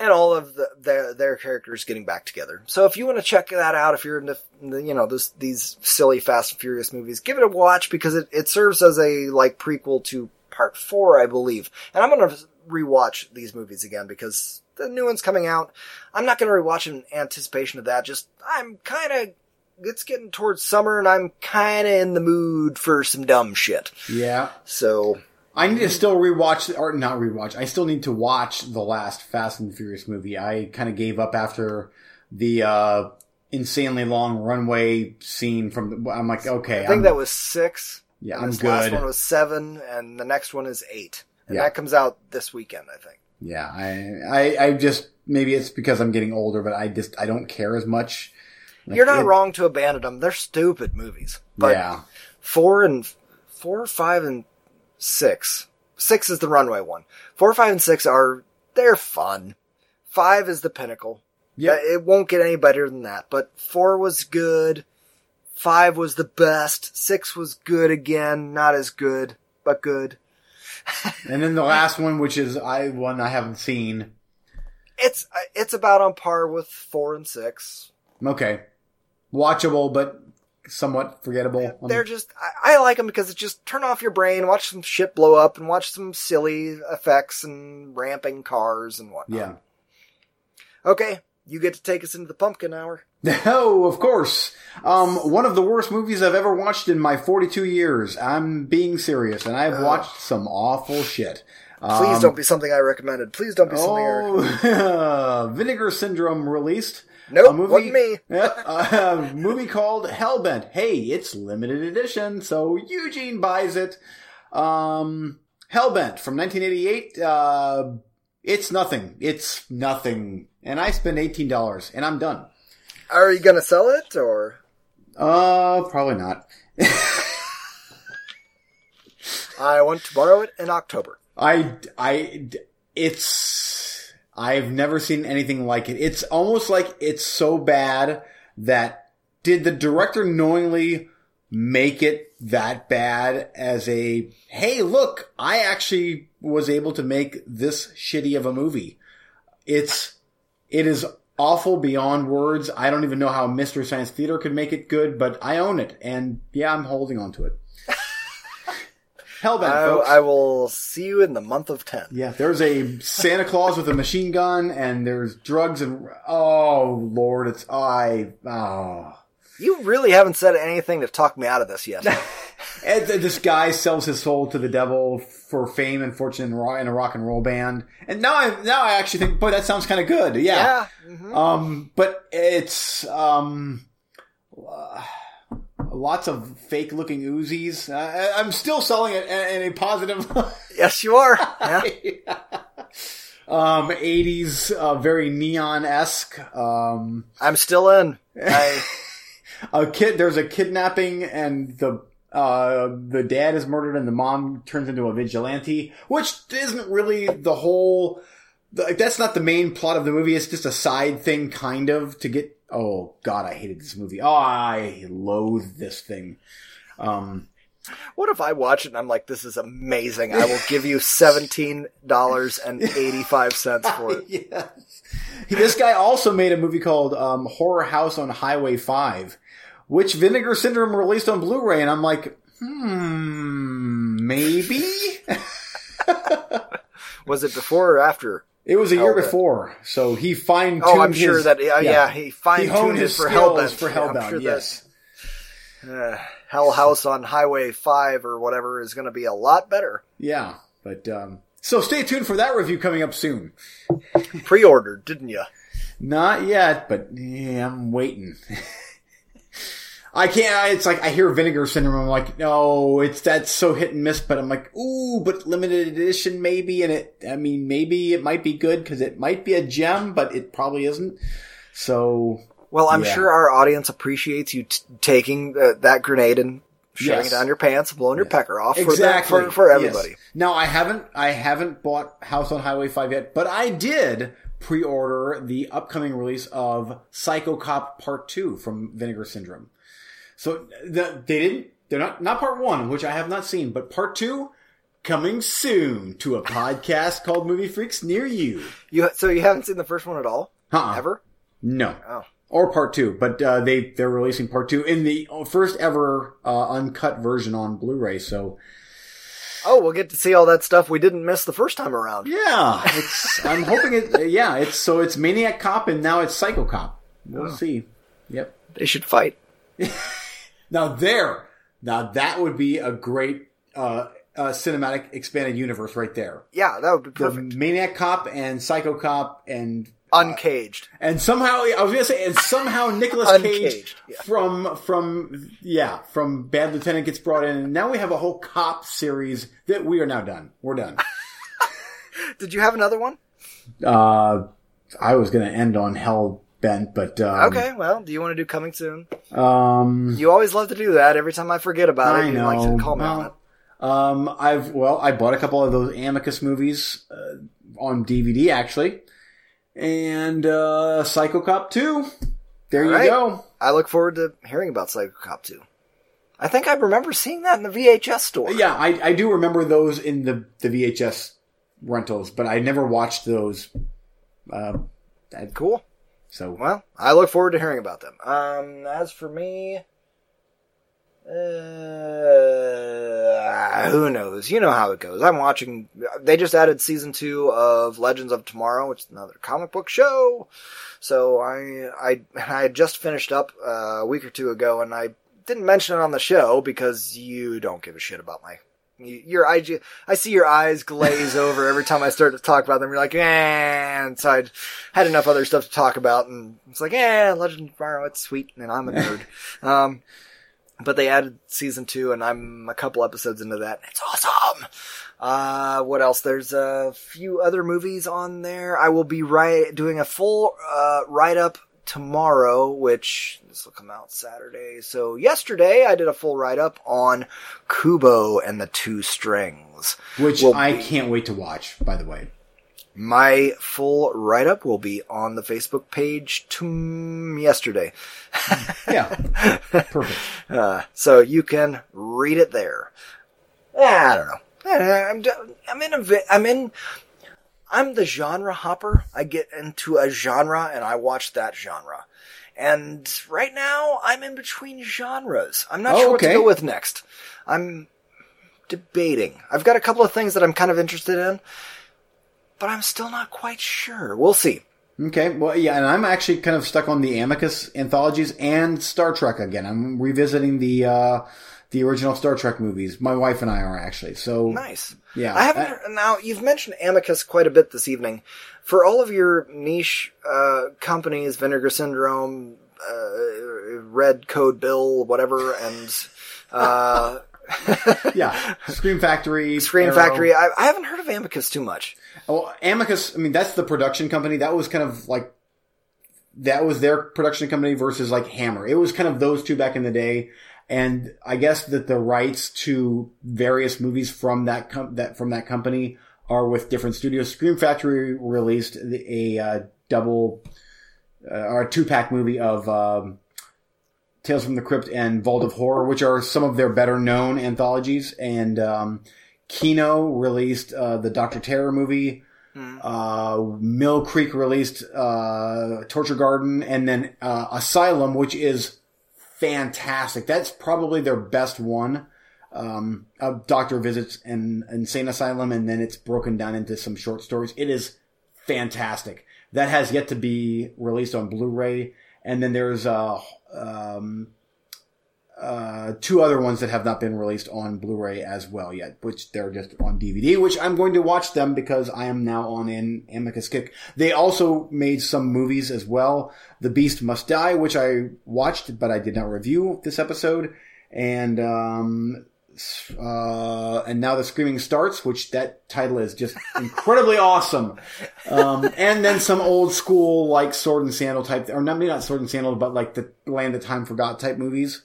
And all of the, their their characters getting back together. So if you want to check that out, if you're into you know this, these silly Fast and Furious movies, give it a watch because it, it serves as a like prequel to Part Four, I believe. And I'm gonna rewatch these movies again because the new one's coming out. I'm not gonna rewatch in anticipation of that. Just I'm kind of it's getting towards summer and I'm kind of in the mood for some dumb shit. Yeah. So I need to still rewatch, or not rewatch. I still need to watch the last Fast and Furious movie. I kind of gave up after the uh, insanely long runway scene from. The, I'm like, okay, I think I'm, that was six. yeah, I'm this last one was seven, and the next one is eight. And Yeah. that comes out this weekend, I think. Yeah, I, I, I just maybe it's because I'm getting older, but I just I don't care as much. Like, You're not it- wrong to abandon them. They're stupid movies. But yeah, four and four, five, and six. Six is the runway one. Four, five, and six are they're fun. Five is the pinnacle. yeah, Uh, It won't get any better than that. But four was good. Five was the best. Six was good again. Not as good, but good. <laughs> and then the last one, which is I one I haven't seen. It's uh, it's about on par with four and six. Okay, watchable but somewhat forgettable. Um, They're just, I, I like them because it's just turn off your brain, watch some shit blow up, and watch some silly effects and ramping cars and whatnot. yeah. Okay, you get to take us into the pumpkin hour. <laughs> Oh, of course. Um, one of the worst movies I've ever watched in my 42 years. I'm being serious, and I've watched some awful shit. Please Um, don't be something I recommended. Please don't be something I <laughs> recommended. Oh, <laughs> Vinegar Syndrome released. Nope, a movie, wasn't me. A <laughs> movie called Hellbent. Hey, it's limited edition, so Eugene buys it. Um, Hellbent from 1988. Uh, It's nothing. It's nothing. And I spend eighteen dollars, and I'm done. Are you gonna sell it or? Uh, probably not. <laughs> I want to borrow it in October. I, I, it's, I've never seen anything like it. It's almost like it's so bad that did the director knowingly make it that bad as a, hey, look, I actually was able to make this shitty of a movie. It's, it is awful beyond words. I don't even know how Mystery Science Theater could make it good, but I own it. And yeah, I'm holding on to it. Hellbent, I, folks. I will see you in the month of ten. Yeah, there's a Santa Claus with a machine gun, and there's drugs and oh lord, it's I oh. You really haven't said anything to talk me out of this yet. <laughs> And this guy sells his soul to the devil for fame and fortune in, a rock and roll band, and now I now I actually think, boy, that sounds kind of good. Yeah. yeah. mhm. Um, but it's um, uh, lots of fake looking Uzis. Uh, I'm still selling it in in a positive. <laughs> Yes, you are. <laughs> Yeah. um, 80s, uh, very neon esque. Um, I'm still in. <laughs> I, a kid, there's a kidnapping and the, uh, the dad is murdered and the mom turns into a vigilante, which isn't really the whole, like, that's not the main plot of the movie. It's just a side thing, kind of, to get, oh god, I hated this movie. Oh, I loathe this thing. Um, what if I watch it and I'm like, this is amazing. I will give you seventeen dollars and eighty five cents for it. <laughs> yes. This guy also made a movie called um, Horror House on Highway 5, which Vinegar Syndrome released on Blu-ray, and I'm like, hmm, maybe? <laughs> Was it before or after? It was a year Hellbent. before, so he fine tuned Oh, I'm sure that yeah, yeah, he fine tuned his for Hellbent. for Hellbound, sure yes. that, uh, Hell House on Highway Five or whatever is going to be a lot better. Yeah, but, um, so stay tuned for that review coming up soon. Pre-ordered, didn't you? Not yet, but yeah, I'm waiting. <laughs> I can't. It's like I hear Vinegar Syndrome. I'm like, no, it's that's so hit and miss. But I'm like, ooh, but limited edition maybe. And it, I mean, maybe it might be good because it might be a gem, but it probably isn't. So Well, I'm Yeah. sure our audience appreciates you t- taking uh, that grenade and shoving Yes. it down your pants, and blowing your pecker off for, the, exactly for for Yes. everybody. Now I haven't. I haven't bought House on Highway Five yet, but I did pre-order the upcoming release of Psycho Cop Part Two from Vinegar Syndrome. So the, they didn't. They're not not Part One, which I have not seen, but Part Two coming soon to a podcast called Movie Freaks near you. You so you haven't seen the first one at all Uh-uh. ever? No. Oh. Or part two, but uh, they they're releasing part two in the first ever uh, uncut version on Blu-ray. So Oh, we'll get to see all that stuff we didn't miss the first time around. Yeah, it's. I'm hoping it. <laughs> Yeah, it's so it's Maniac Cop and now it's Psycho Cop. We'll see. Yep. They should fight. <laughs> Now there, now that would be a great uh, uh, cinematic expanded universe right there. Yeah, that would be perfect. The. Maniac Cop and Psycho Cop and Uncaged. and somehow I was gonna say and somehow Nicolas Cage yeah. from from yeah from Bad Lieutenant gets brought in and now we have a whole cop series that we are now done. We're done. <laughs> <laughs> Did you have another one? uh, I was gonna end on Hell Bent, but um, Okay, well, do you want to do coming soon? Um, You always love to do that. Every time I forget about it, I you know. like to call me on it. Um, I've well, I bought a couple of those Amicus movies uh, on DVD actually, and uh, Psycho Cop two. There All you right. go. I look forward to hearing about Psycho Cop 2. I think I remember seeing that in the VHS store. Yeah, I, I do remember those in the the VHS rentals, but I never watched those. Uh, Cool. So Well, I look forward to hearing about them. Um, as for me, uh, who knows? You know how it goes. I'm watching. They just added season two of Legends of Tomorrow, which is another comic book show. So I I I had just finished up uh, a week or two ago, and I didn't mention it on the show because you don't give a shit about my. You- Your I, I see your eyes glaze over every time I start to talk about them. You're like, eh. And so I had enough other stuff to talk about, and it's like, eh, Legend of Tomorrow, it's sweet, and I'm a nerd. um, but they added season two, and I'm a couple episodes into that. It's awesome. Uh, what else? There's a few other movies on there. I will be right doing a full uh, write up tomorrow, which this will come out Saturday. So yesterday I did a full write up on Kubo and the Two Strings, which will I be- can't wait to watch. By the way, My full write up will be on the Facebook page to yesterday. <laughs> yeah, perfect. <laughs> Uh, so you can read it there. I don't know. I'm, I'm in a, I'm in, I'm the genre hopper. I get into a genre and I watch that genre. And right now I'm in between genres. I'm not Oh, sure what to okay. go with next. I'm debating. I've got a couple of things that I'm kind of interested in, but I'm still not quite sure. We'll see. Okay, well, yeah, and I'm actually kind of stuck on the Amicus anthologies and Star Trek again. I'm revisiting the uh, the original Star Trek movies. My wife and I are actually. So Nice. Yeah. I haven't. Uh, heard, now you've mentioned Amicus quite a bit this evening. For all of your niche uh, companies, Vinegar Syndrome, uh, Red Code Bill, whatever, and uh, <laughs> yeah, Scream Factory, Screen Arrow. Factory, I, I haven't heard of Amicus too much. Well, Amicus, I mean, that's the production company. That was kind of like, that was their production company versus like Hammer. It was kind of those two back in the day. And I guess that the rights to various movies from that com- that from that company are with different studios. Scream Factory released a uh, double uh, or a two pack movie of um, Tales from the Crypt and Vault of Horror, which are some of their better known anthologies. And um, Kino released uh, the Doctor Terror movie. Uh, Mill Creek released uh, Torture Garden, and then uh, Asylum, which is fantastic. That's probably their best one. Um, a doctor visits an insane asylum, and then it's broken down into some short stories. It is fantastic. That has yet to be released on Blu-ray, and then there's uh, um, uh, two other ones that have not been released on Blu-ray as well yet, which they're just on DVD, which I'm going to watch them because I am now on an Amicus kick. They also made some movies as well. The Beast Must Die, which I watched, but I did not review this episode. And, um, uh, and now the Screaming Starts, which that title is just <laughs> incredibly awesome. Um, and then some old school, like Sword and Sandal type, or not, maybe not Sword and Sandal, but like the Land of Time Forgot type movies.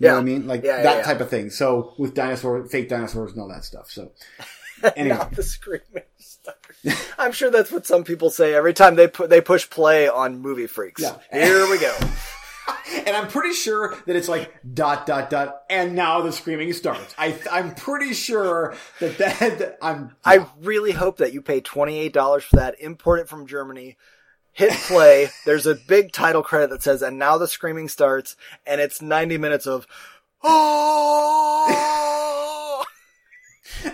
You know Yeah. what I mean? Like Yeah, yeah, that yeah. type of thing. So with dinosaur, fake dinosaurs and all that stuff. So <laughs> anyway, Not the screaming stars. <laughs> I'm sure that's what some people say every time they put they push play on movie freaks. Yeah. Here we go. <laughs> and I'm pretty sure that it's like dot dot dot, and now the screaming starts. I I'm pretty sure that that I'm. I really hope that you pay $28 for that, import it from Germany, hit play. There's a big title credit that says, and now the screaming starts, and it's 90 minutes of, oh,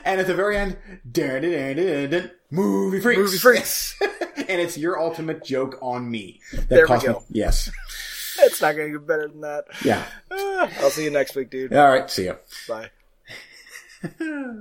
and at the very end, dun, dun, dun, dun, movie freaks, movie freaks. <laughs> and it's your ultimate joke on me. That There we cost me- go. yes. it's not going to get better than that. Yeah. Ah, <sighs> I'll see you next week, dude. All right. See ya. Bye. <laughs>